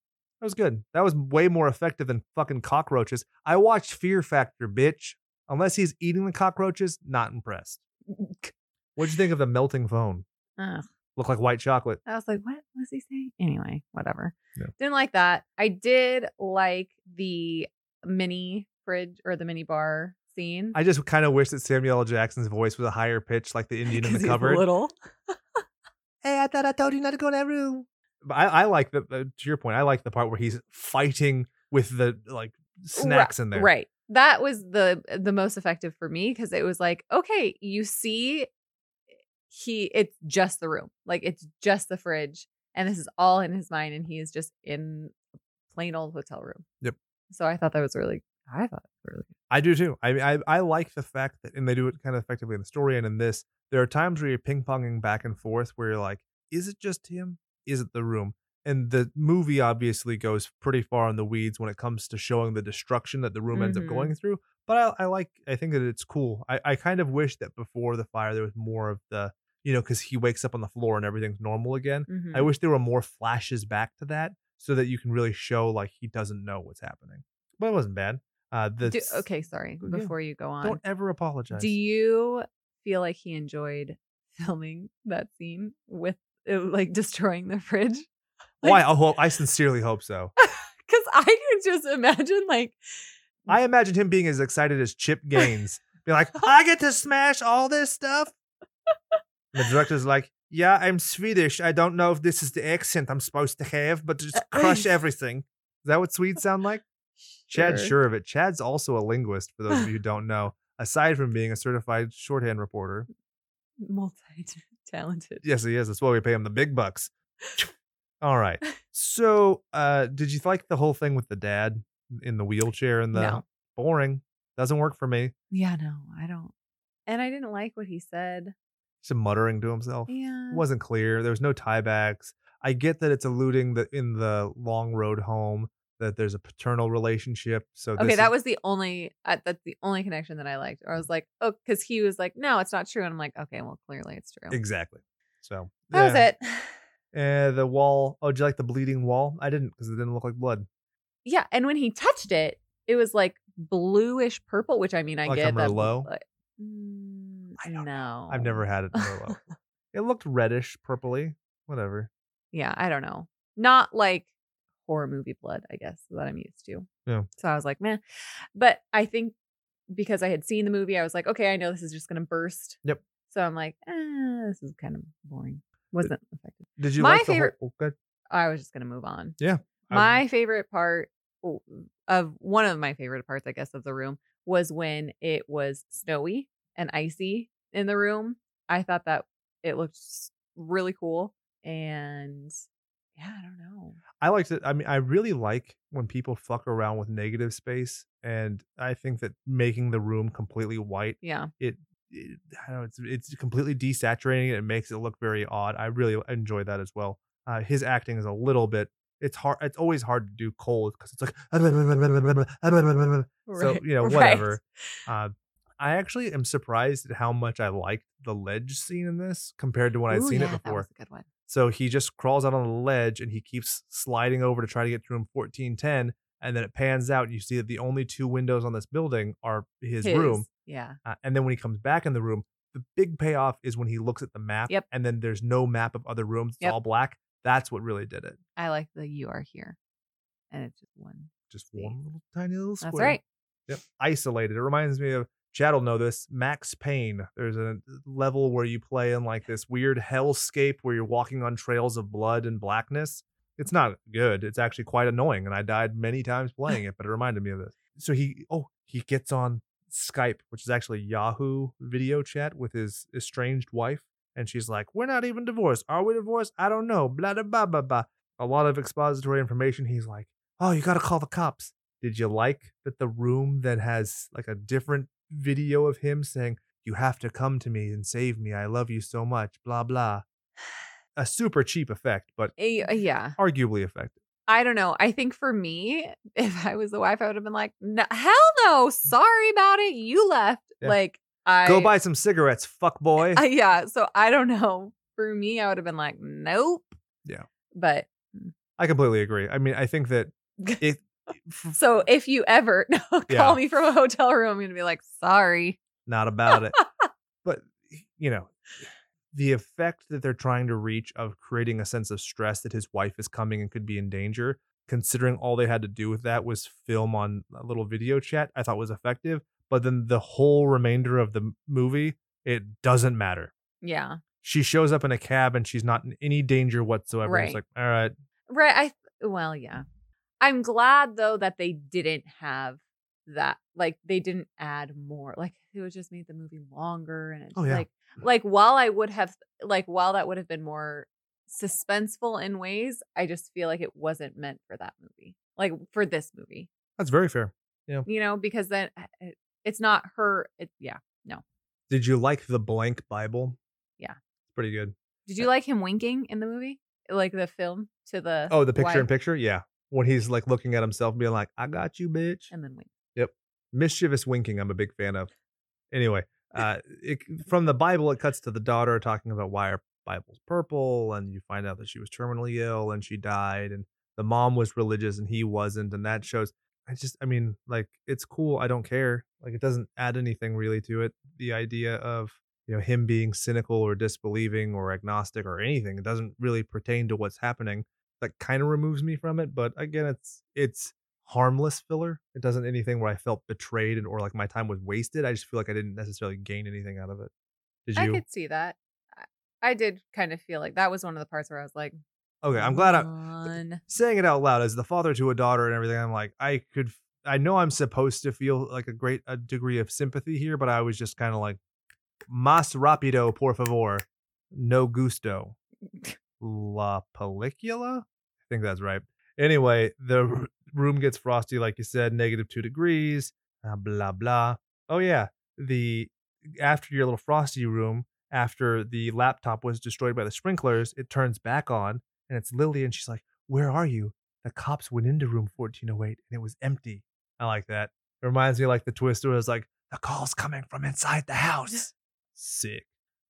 That was good. That was way more effective than fucking cockroaches. I watched Fear Factor, bitch. Unless he's eating the cockroaches, not impressed. What'd you think of the melting phone? Ugh. Look like white chocolate. I was like, what was he saying? Anyway, whatever. Yeah. Didn't like that. I did like the mini fridge or the mini bar scene. I just kind of wish that Samuel L. Jackson's voice was a higher pitch, like the Indian in the cupboard. Little. hey, I thought I told you not to go in that room. But I, I like the uh, to your point. I like the part where he's fighting with the like snacks in there. Right. That was the the most effective for me because it was like, okay, you see he it's just the room. Like it's just the fridge. And this is all in his mind, and he is just in a plain old hotel room. Yep. So I thought that was really I thought really good. I do too. I mean, I I like the fact that, and they do it kind of effectively in the story and in this. There are times where you're ping ponging back and forth, where you're like, is it just him? Is it the room? And the movie obviously goes pretty far in the weeds when it comes to showing the destruction that the room ends up Mhm. going through. But I, I like, I think that it's cool. I, I kind of wish that before the fire there was more of the, you know, because he wakes up on the floor and everything's normal again. I Mhm. wish there were more flashes back to that so that you can really show like he doesn't know what's happening. But it wasn't bad. Uh, the Do- okay, sorry. Yeah. Before you go on, don't ever apologize. do you feel like he enjoyed filming that scene with uh, like destroying the fridge? Why? I hope. I sincerely hope so. Because I could just imagine like I imagine him being as excited as Chip Gaines. Be like, I get to smash all this stuff. The director's like, Yeah, I'm Swedish. I don't know if this is the accent I'm supposed to have, but just crush everything. Is that what Swedes sound like? Chad's Sure. of it. Chad's also a linguist, for those of you who don't know, aside from being a certified shorthand reporter. multi-talented. Yes, he is. That's why we pay him the big bucks. All right. So, uh, did you like the whole thing with the dad in the wheelchair and the No. boring? Doesn't work for me. Yeah, no, I don't. And I didn't like what he said. Just muttering to himself. Yeah. It wasn't clear. There was no tiebacks. I get that it's alluding that in the long road home that there's a paternal relationship. So Okay, that is- was the only uh, that's the only connection that I liked. Or I was like, oh, because he was like, no, it's not true, and I'm like, okay, well, clearly it's true. exactly. So That was yeah. it. Uh, the wall. Oh, did you like the bleeding wall? I didn't because it didn't look like blood. Yeah, and when he touched it, it was like bluish purple, which I mean, I Like get that. Merlot? but- Mm, I don't no, I've never had it. Merlot. it looked reddish, purpley. Whatever. Yeah, I don't know. Not like horror movie blood, I guess, that I'm used to. Yeah. So I was like, meh. But I think because I had seen the movie, I was like, okay, I know this is just gonna burst. Yep. So I'm like, eh, this is kind of boring. Wasn't effective. Did you My like the favorite- whole? oh, good. I was just gonna move on. Yeah. My favorite part oh, of one of my favorite parts, I guess, of the room was when it was snowy and icy in the room. I thought that it looked really cool. And yeah, I don't know. I liked it. I mean, I really like when people fuck around with negative space, and I think that making the room completely white, Yeah. it, it I don't know, it's it's completely desaturating it. It makes it look very odd. I really enjoy that as well. Uh, his acting is a little bit it's hard. It's always hard to do cold because it's like so you know right. whatever. Uh, I actually am surprised at how much I liked the ledge scene in this compared to when I'd Ooh, seen yeah, it That before. was a good one. So he just crawls out on the ledge and he keeps sliding over to try to get to room 1410. And then it pans out and you see that the only two windows on this building are his, room. Yeah. Uh, and then when he comes back in the room, the big payoff is when he looks at the map Yep. and then there's no map of other rooms. It's Yep. all black. That's what really did it. I like the you are here. And it's just one. Just one little tiny little square. That's right. Yep. Isolated. It reminds me of Chad will know this. Max Payne. There's a level where you play in like this weird hellscape where you're walking on trails of blood and blackness. It's not good. It's actually quite annoying, and I died many times playing it. But it reminded me of this. So he, oh, he gets on Skype, which is actually Yahoo video chat with his estranged wife, and she's like, "We're not even divorced. Are we divorced? I don't know." Blah blah blah blah blah. A lot of expository information. He's like, "Oh, you got to call the cops." Did you like that the room that has like a different video of him saying, You have to come to me and save me. I love you so much. Blah, blah. A super cheap effect, but uh, Yeah. arguably effective. I don't know. I think for me, if I was the wife, I would have been like, no, hell no. Sorry about it. You left. Yeah. Like, I Go buy some cigarettes, fuck boy. Yeah. So I don't know. For me, I would have been like, nope. Yeah. But I completely agree. I mean, I think that it. So if you ever call Yeah. me from a hotel room, I'm going to be like, sorry. not about it. but you know, the effect that they're trying to reach of creating a sense of stress that his wife is coming and could be in danger, considering all they had to do with that was film on a little video chat, I thought was effective. But then the whole remainder of the movie, it doesn't matter. Yeah. She shows up in a cab and she's not in any danger whatsoever. It's like, all right, Right. I, well, yeah. I'm glad though that they didn't have that. Like, they didn't add more. Like, it would just made the movie longer. And it's Oh, yeah. like, like while I would have, like, while that would have been more suspenseful in ways, I just feel like it wasn't meant for that movie. Like, for this movie, that's very fair. Yeah. You know, because then uh, it, it's not her. It, yeah. No. Did you like the blank Bible? Yeah. It's pretty good. Did you like him winking in the movie? Like the film to the. Oh, the picture in picture? Yeah. When he's like looking at himself, being like, I got you, bitch. And then wink. Yep, mischievous winking i'm a big fan of anyway uh it, from the bible it cuts to the daughter talking about why her bible's purple and you find out that she was terminally ill and she died and the mom was religious and he wasn't and that shows i just i mean like it's cool i don't care like it doesn't add anything really to it the idea of you know him being cynical or disbelieving or agnostic or anything it doesn't really pertain to what's happening that kind of removes me from it but again it's it's harmless filler. It doesn't anything where I felt betrayed and or like my time was wasted. I just feel like I didn't necessarily gain anything out of it. Did I you? could see that. I- I did kind of feel like that was one of the parts where I was like, okay, I'm glad I'm saying it out loud as the father to a daughter and everything. I'm like, I could, I know I'm supposed to feel like a great a degree of sympathy here, but I was just kind of like, mas rapido, por favor, no gusto, la película. I think that's right. Anyway, the room gets frosty, like you said, negative two degrees, uh, blah blah. Oh yeah, the after your little frosty room, after the laptop was destroyed by the sprinklers, it turns back on, and it's Lily, and she's like, "Where are you?" The cops went into room 1408, and it was empty. I like that. It reminds me of, like the twist where it's like, "The call's coming from inside the house." Sick.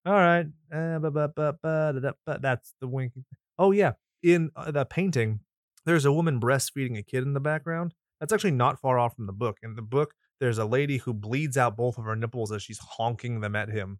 All right. Uh, da- da- ba- That's the winking. Oh yeah, in uh, the painting, there's a woman breastfeeding a kid in the background. That's actually not far off from the book. In the book, there's a lady who bleeds out both of her nipples as she's honking them at him.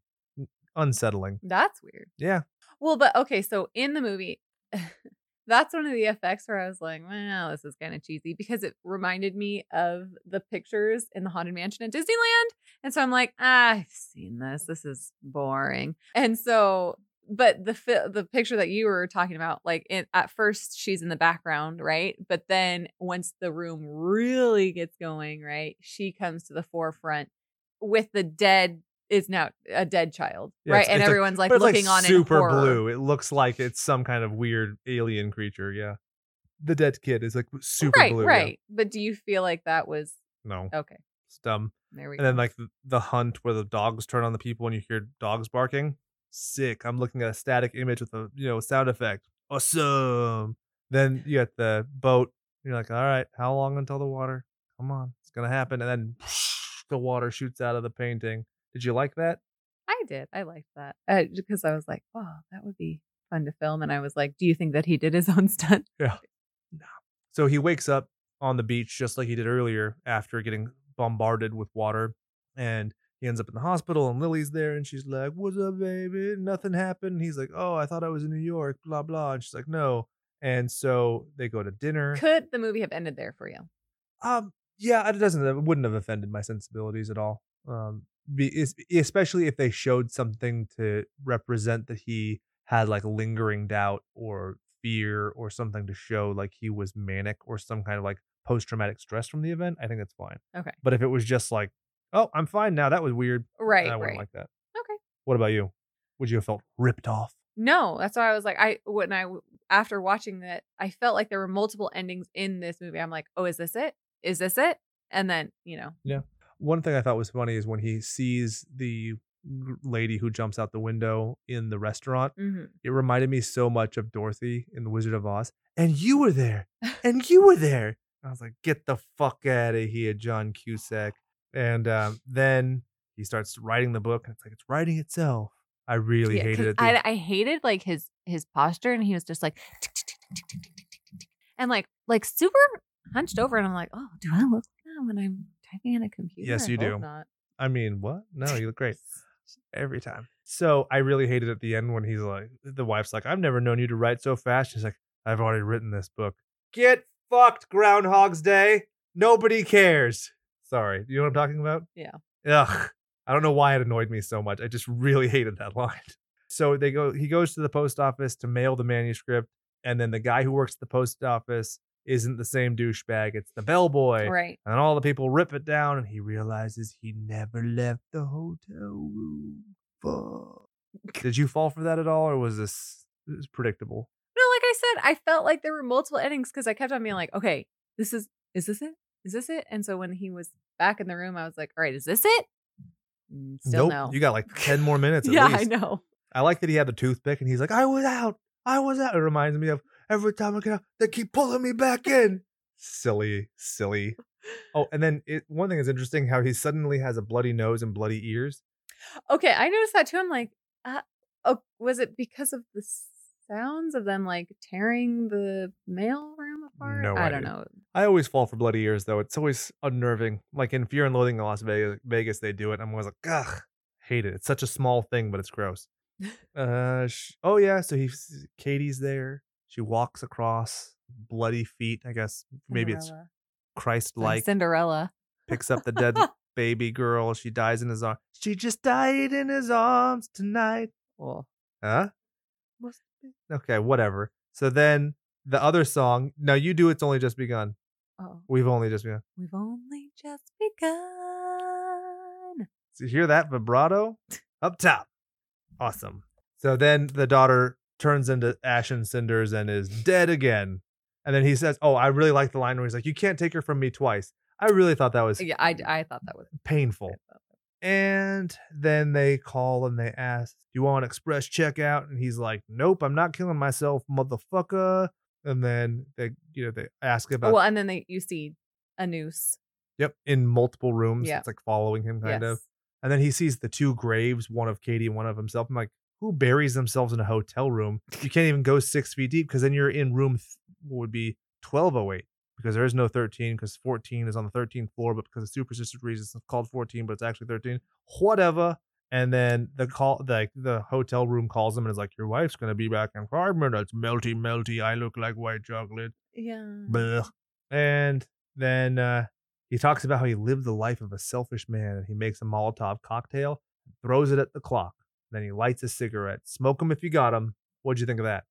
Unsettling. That's weird. Yeah. Well, but okay, so in the movie, that's one of the effects where I was like, well, this is kind of cheesy because it reminded me of the pictures in the Haunted Mansion at Disneyland. And so I'm like, ah, I've seen this. This is boring. And so, but the fi- the picture that you were talking about, like in, at first she's in the background, right? But then once the room really gets going, right, she comes to the forefront with the dead is now a dead child, Yeah, right? it's- and it's everyone's like looking like on super in horror. blue. It looks like it's some kind of weird alien creature. Yeah. The dead kid is like super right, blue. yeah. right. But do you feel like that was No, okay? it's dumb. There we And go. then like the, the hunt where the dogs turn on the people and you hear dogs barking. Sick. I'm looking at a static image with a you know sound effect. Awesome. then you get the boat. You're like, all right, how long until the water? Come on, it's gonna happen. And then the water shoots out of the painting. Did you like that? I did. I liked that uh, because I was like, oh, that would be fun to film. And I was like, do you think that he did his own stunt? Yeah. No. So he wakes up on the beach just like he did earlier after getting bombarded with water. And he ends up in the hospital, and Lily's there, and she's like, What's up, baby? Nothing happened. And he's like, Oh, I thought I was in New York, blah, blah. And she's like, No. And so they go to dinner. Could the movie have ended there for you? Um, yeah, it doesn't. It wouldn't have offended my sensibilities at all. Um, be, especially if they showed something to represent that he had like lingering doubt or fear or something to show like he was manic or some kind of like post traumatic stress from the event. I think that's fine. Okay. But if it was just like, oh, I'm fine now, that was weird. Right. I wouldn't right. like that. okay. What about you? Would you have felt ripped off? No, that's why I was like, I when I after watching that, I felt like there were multiple endings in this movie. I'm like, oh, is this it? Is this it? And then you know, yeah. One thing I thought was funny is when he sees the lady who jumps out the window in the restaurant. mhm. It reminded me so much of Dorothy in The Wizard of Oz. And you were there. And you were there. I was like, get the fuck out of here, John Cusack. And um, then he starts writing the book, and it's like it's writing itself. I really yeah, hated it. I, I, hated like his his posture, and he was just like, and like like super hunched over, and I'm like, oh, do I look like that when I'm typing in a computer? Yes, you I do. Not. I mean, what? No, you look great every time. So I really hated at the end when he's like, the wife's like, I've never known you to write so fast. She's like, I've already written this book. Get fucked, Groundhog's Day. Nobody cares. Sorry. You know what I'm talking about? Yeah. Ugh. I don't know why it annoyed me so much. I just really hated that line. So they go, he goes to the post office to mail the manuscript. And then the guy who works at the post office isn't the same douchebag. It's the bellboy. Right. And all the people rip it down, and he realizes he never left the hotel room. Fuck. Did you fall for that at all, or was this, this is predictable? No, like I said, I felt like there were multiple endings because I kept on being mm. like, okay, this is is this it? Is this it? And so when he was back in the room, I was like, all right, is this it? Mm, Still nope. no. You got like 10 more minutes at yeah, least. I know. I like that he had the toothpick and he's like, I was out. I was out. It reminds me of every time I get out, they keep pulling me back in. silly, silly. Oh, and then it, one thing is interesting how he suddenly has a bloody nose and bloody ears. Okay, I noticed that too. I'm like, uh, oh, was it because of the sounds of them like tearing the mail apart? No I don't know. I always fall for bloody ears though. It's always unnerving. Like in Fear and Loathing in Las Vegas, Vegas they do it. I'm always like, ugh, hate it. It's such a small thing, but it's gross. uh, sh- oh yeah. So he's Katie's there. She walks across bloody feet. I guess maybe it's Christ Like like. Cinderella. Picks up the dead baby girl. She dies in his arms. She just died in his arms tonight. Oh. Huh? Okay, whatever. So then the other song. Now you do. It's only just begun. oh, We've only just begun. we've only just begun. So you hear that vibrato up top. Awesome. So then the daughter turns into ash and cinders and is dead again. And then he says, Oh, I really like the line where he's like, You can't take her from me twice. I really thought that was Yeah, I, I thought that was painful. And then they call and they ask, Do you want express checkout? And he's like, Nope, I'm not killing myself, motherfucker. And then they, you know, they ask about, well, and then they you see a noose. yep, in multiple rooms. Yeah. It's like following him kind of. And then he sees the two graves, one of Katie and one of himself. I'm like, who buries themselves in a hotel room? You can't even go six feet deep because then you're in room th- what would be 1208 because there is no 13 because 14 is on the 13th floor, but because of superstitious reasons, it's called 14, but it's actually 13. Whatever. And then the call, the the hotel room calls him and is like, "Your wife's gonna be back in five minutes. Melty, melty. I look like white chocolate." Yeah. Blech. And then uh, he talks about how he lived the life of a selfish man and he makes a Molotov cocktail, throws it at the clock. Then he lights a cigarette. Smoke Smoke 'em if you got got 'em. What'd you think of that?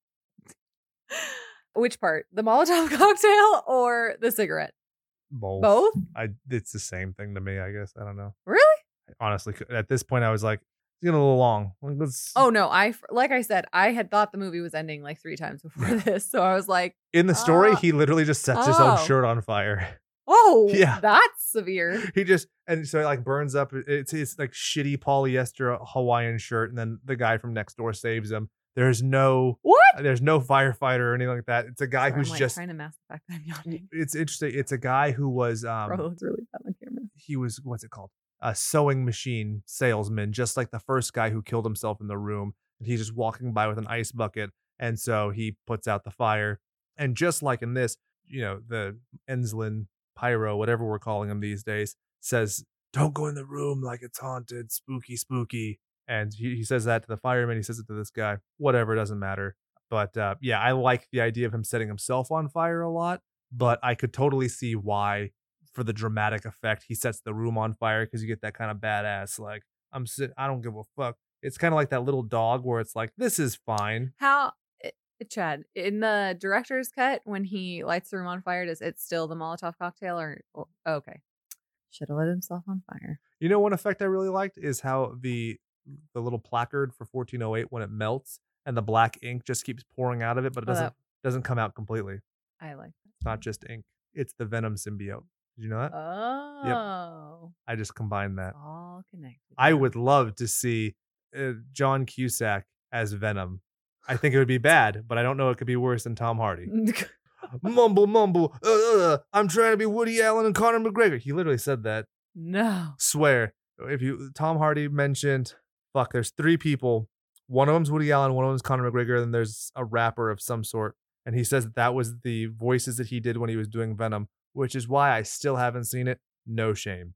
Which part? The Molotov cocktail or the cigarette? Both. Both? I. It's the same thing to me. I guess I don't know. Really? Honestly, at this point, I was like, it's getting a little long. Let's. Oh no, I like I said, I had thought the movie was ending like three times before this, so I was like, In the story, Oh. he literally just sets his own Oh. shirt on fire. "Oh, Yeah. that's severe." he just and so it like burns up it's it's like shitty polyester Hawaiian shirt, and then the guy from next door saves him. There's no What? there's no firefighter or anything like that. It's a guy Sorry, who's I'm, like, just trying to mask the fact that I'm yawning. it's interesting. It's a guy who was um Bro, it's really bad on camera. he was what's it called? A sewing machine salesman, just like the first guy who killed himself in the room. And he's just walking by with an ice bucket. And so he puts out the fire. And just like in this, you know, the Enslin Pyro, whatever we're calling him these days, says, Don't go in the room like it's haunted, spooky, spooky. And he, he says that to the fireman. He says it to this guy. Whatever, doesn't matter. But uh, yeah, I like the idea of him setting himself on fire a lot. But I could totally see why for the dramatic effect, he sets the room on fire because you get that kind of badass, like, I'm sit I don't give a fuck. It's kind of like that little dog where it's like, this is fine. How, eh, Chad, in the director's cut, when he lights the room on fire, does it still the Molotov cocktail or, or okay? Should have lit himself on fire. You know, one effect I really liked is how the the little placard for 1408 when it melts and the black ink just keeps pouring out of it, but it Oh, doesn't that- doesn't come out completely. I like It's not just ink. It's the venom symbiote. Did you know that? Oh, I just combined that. all connected. I would love to see uh, John Cusack as Venom. I think it would be bad, but I don't know it could be worse than Tom Hardy. mumble, mumble. Uh, uh, I'm trying to be Woody Allen and Conor McGregor. He literally said that. no. Swear. If you Tom Hardy mentioned, fuck, there's three people. One of them's Woody Allen, one of them's Conor McGregor, and there's a rapper of some sort. And he says that that was the voices that he did when he was doing Venom, which is why I still haven't seen it. No shame.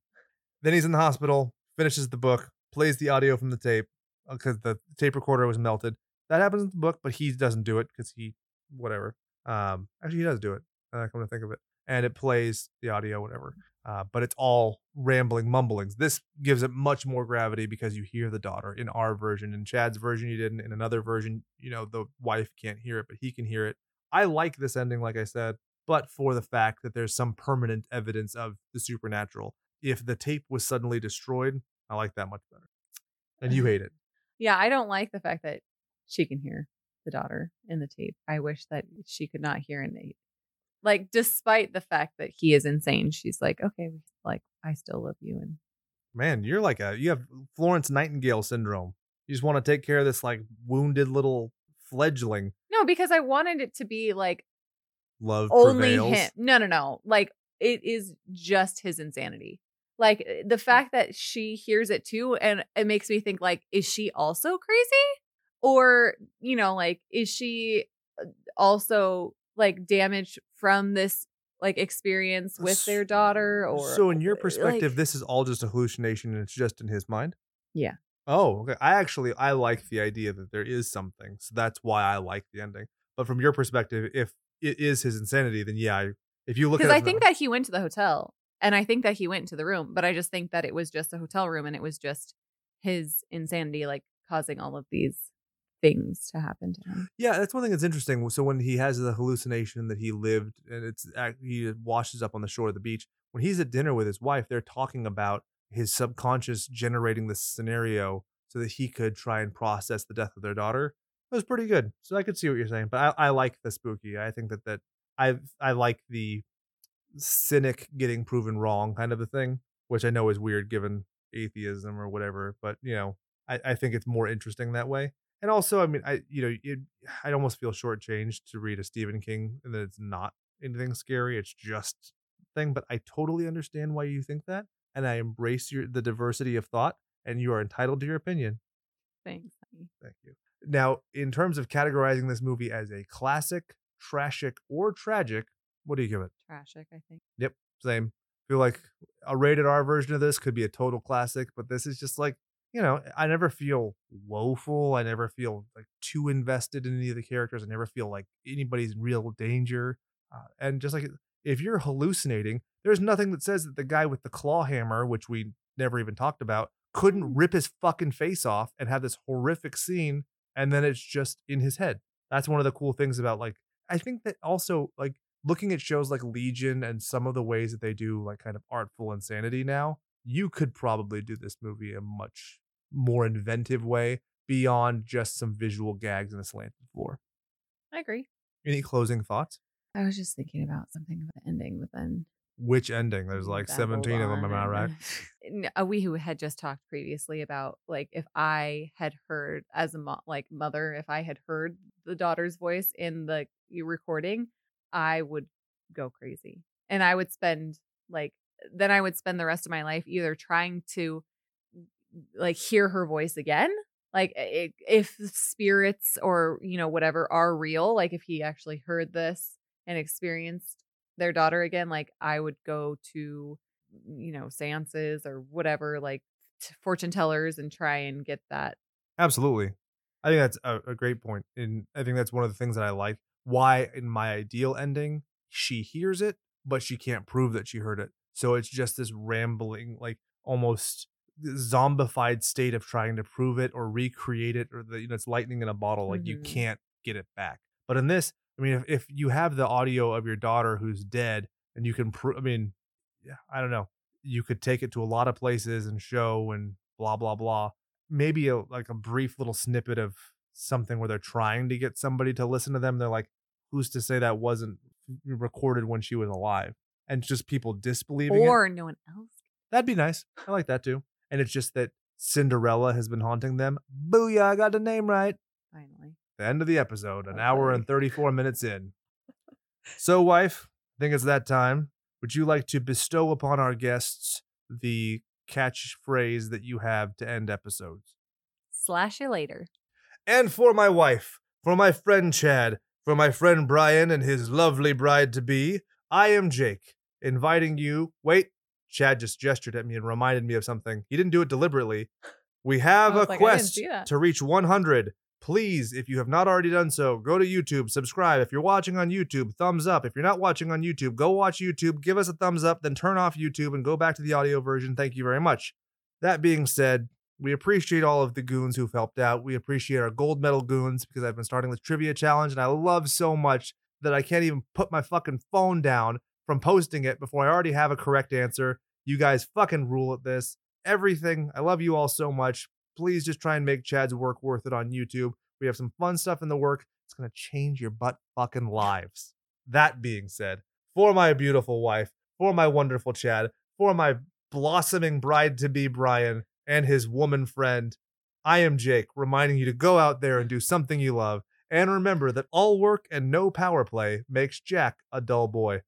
Then he's in the hospital, finishes the book, plays the audio from the tape because the tape recorder was melted. That happens in the book, but he doesn't do it because he, whatever. Um, actually, he does do it. Uh, come to think of it, and it plays the audio, whatever. Uh, but it's all rambling mumblings. This gives it much more gravity because you hear the daughter in our version. In Chad's version, you didn't. In another version, you know, the wife can't hear it, but he can hear it. I like this ending, like I said, but for the fact that there's some permanent evidence of the supernatural. If the tape was suddenly destroyed, I like that much better. And you hate it. Yeah, I don't like the fact that she can hear the daughter in the tape. I wish that she could not hear and they like despite the fact that he is insane, she's like, Okay, like I still love you and Man, you're like a you have Florence Nightingale syndrome. You just want to take care of this like wounded little fledgling. No, because I wanted it to be like Love only prevails. him. No, no, no. Like it is just his insanity. Like eh, the fact that she hears it too, and it makes me think like, is she also crazy? Or, you know, like, is she uh, also like damaged from this like experience with their daughter? Or so, in your uh, perspective, like- this is all just a hallucination and it's just in his mind. Yeah. Oh, okay. I actually I like the idea that there is something, so that's why I like the ending. But from your perspective, if it is his insanity, then yeah, I, if you look at because I think the- that he went to the hotel and I think that he went to the room, but I just think that it was just a hotel room and it was just his insanity like causing all of these things to happen to him. Yeah, that's one thing that's interesting. So when he has the hallucination that he lived, and it's he washes up on the shore of the beach. When he's at dinner with his wife, they're talking about his subconscious generating this scenario so that he could try and process the death of their daughter. It was pretty good. So I could see what you're saying, but I, I like the spooky. I think that that I I like the cynic getting proven wrong kind of a thing, which I know is weird given atheism or whatever. But you know, I, I think it's more interesting that way. And also, I mean, I you know, it, I'd almost feel shortchanged to read a Stephen King and that it's not anything scary. It's just thing. But I totally understand why you think that, and I embrace your the diversity of thought, and you are entitled to your opinion. Thanks. Thank you. Now, in terms of categorizing this movie as a classic, trashic, or tragic, what do you give it? Trashic, I think. Yep, same. feel like a rated R version of this could be a total classic, but this is just like, you know, I never feel woeful. I never feel like too invested in any of the characters. I never feel like anybody's in real danger. Uh, and just like if you're hallucinating, there's nothing that says that the guy with the claw hammer, which we never even talked about, couldn't rip his fucking face off and have this horrific scene and then it's just in his head. That's one of the cool things about like I think that also like looking at shows like Legion and some of the ways that they do like kind of artful insanity now, you could probably do this movie a much more inventive way beyond just some visual gags and a slanted floor. I agree. Any closing thoughts? I was just thinking about something about the ending, but then which ending. There's like 17 of them. Am I on. right? Uh, we who had just talked previously about like if I had heard as a mo- like mother, if I had heard the daughter's voice in the recording, I would go crazy, and I would spend like then I would spend the rest of my life either trying to like hear her voice again like if spirits or you know whatever are real like if he actually heard this and experienced their daughter again like i would go to you know seances or whatever like t- fortune tellers and try and get that Absolutely. I think that's a, a great point. And I think that's one of the things that I like. Why, in my ideal ending, she hears it, but she can't prove that she heard it. So it's just this rambling, like almost zombified state of trying to prove it or recreate it, or the, you know, it's lightning in a bottle. Like you Mhm. can't get it back. But in this, I mean, if, if you have the audio of your daughter who's dead and you can prove, I mean, yeah, I don't know. You could take it to a lot of places and show and blah, blah, blah maybe a like a brief little snippet of something where they're trying to get somebody to listen to them. They're like, who's to say that wasn't recorded when she was alive? And just people disbelieving it. or no one else That'd be nice. I like that too. And it's just that Cinderella has been haunting them. Booyah, I got the name right. finally The end of the episode, an Oh, hour and 34 minutes in. So, wife, I think it's that time. Would you like to bestow upon our guests the catchphrase that you have to end episodes? slash you later And for my wife, for my friend Chad, for my friend Brian and his lovely bride to be, I am Jake, inviting you. Wait, Chad just gestured at me and reminded me of something. He didn't do it deliberately. We have a like, quest to reach 100. Please, if you have not already done so, go to YouTube, subscribe. If you're watching on YouTube, thumbs up. If you're not watching on YouTube, go watch YouTube, give us a thumbs up, then turn off YouTube and go back to the audio version. Thank you very much. That being said, we appreciate all of the goons who've helped out. We appreciate our gold medal goons because I've been starting this trivia challenge and I love so much that I can't even put my fucking phone down from posting it before I already have a correct answer. You guys fucking rule at this. Everything. I love you all so much. Please just try and make Chad's work worth it on YouTube. We have some fun stuff in the work. It's going to change your butt fucking lives. That being said, for my beautiful wife, for my wonderful Chad, for my blossoming bride to be Brian and his woman friend, I am Jake, reminding you to go out there and do something you love. And remember that all work and no power play makes Jack a dull boy.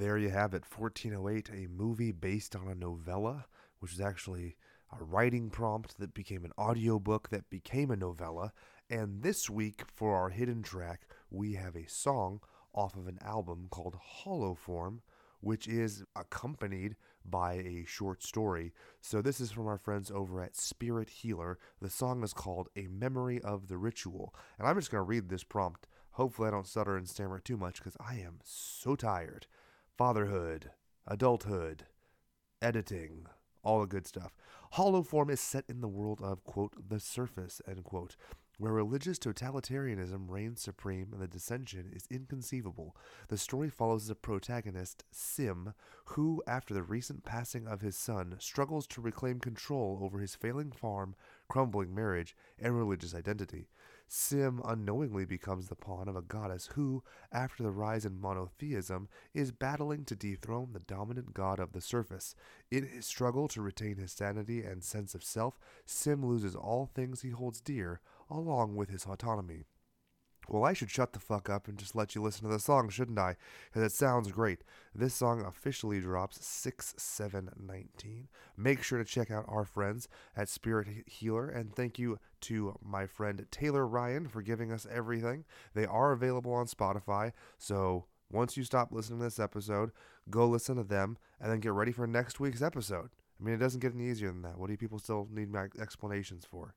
There you have it, 1408, a movie based on a novella, which is actually a writing prompt that became an audiobook that became a novella. And this week, for our hidden track, we have a song off of an album called Hollow Form, which is accompanied by a short story. So, this is from our friends over at Spirit Healer. The song is called A Memory of the Ritual. And I'm just going to read this prompt. Hopefully, I don't stutter and stammer too much because I am so tired fatherhood, adulthood, editing, all the good stuff. Hollow Form is set in the world of, quote, the surface, end quote, where religious totalitarianism reigns supreme and the dissension is inconceivable. The story follows the protagonist, Sim, who, after the recent passing of his son, struggles to reclaim control over his failing farm, crumbling marriage, and religious identity. Sim unknowingly becomes the pawn of a goddess who, after the rise in monotheism, is battling to dethrone the dominant god of the surface. In his struggle to retain his sanity and sense of self, Sim loses all things he holds dear, along with his autonomy. Well, I should shut the fuck up and just let you listen to the song, shouldn't I? Because it sounds great. This song officially drops 6 7 19. Make sure to check out our friends at Spirit Healer, and thank you to my friend Taylor Ryan for giving us everything. They are available on Spotify, so once you stop listening to this episode, go listen to them and then get ready for next week's episode. I mean, it doesn't get any easier than that. What do people still need my explanations for?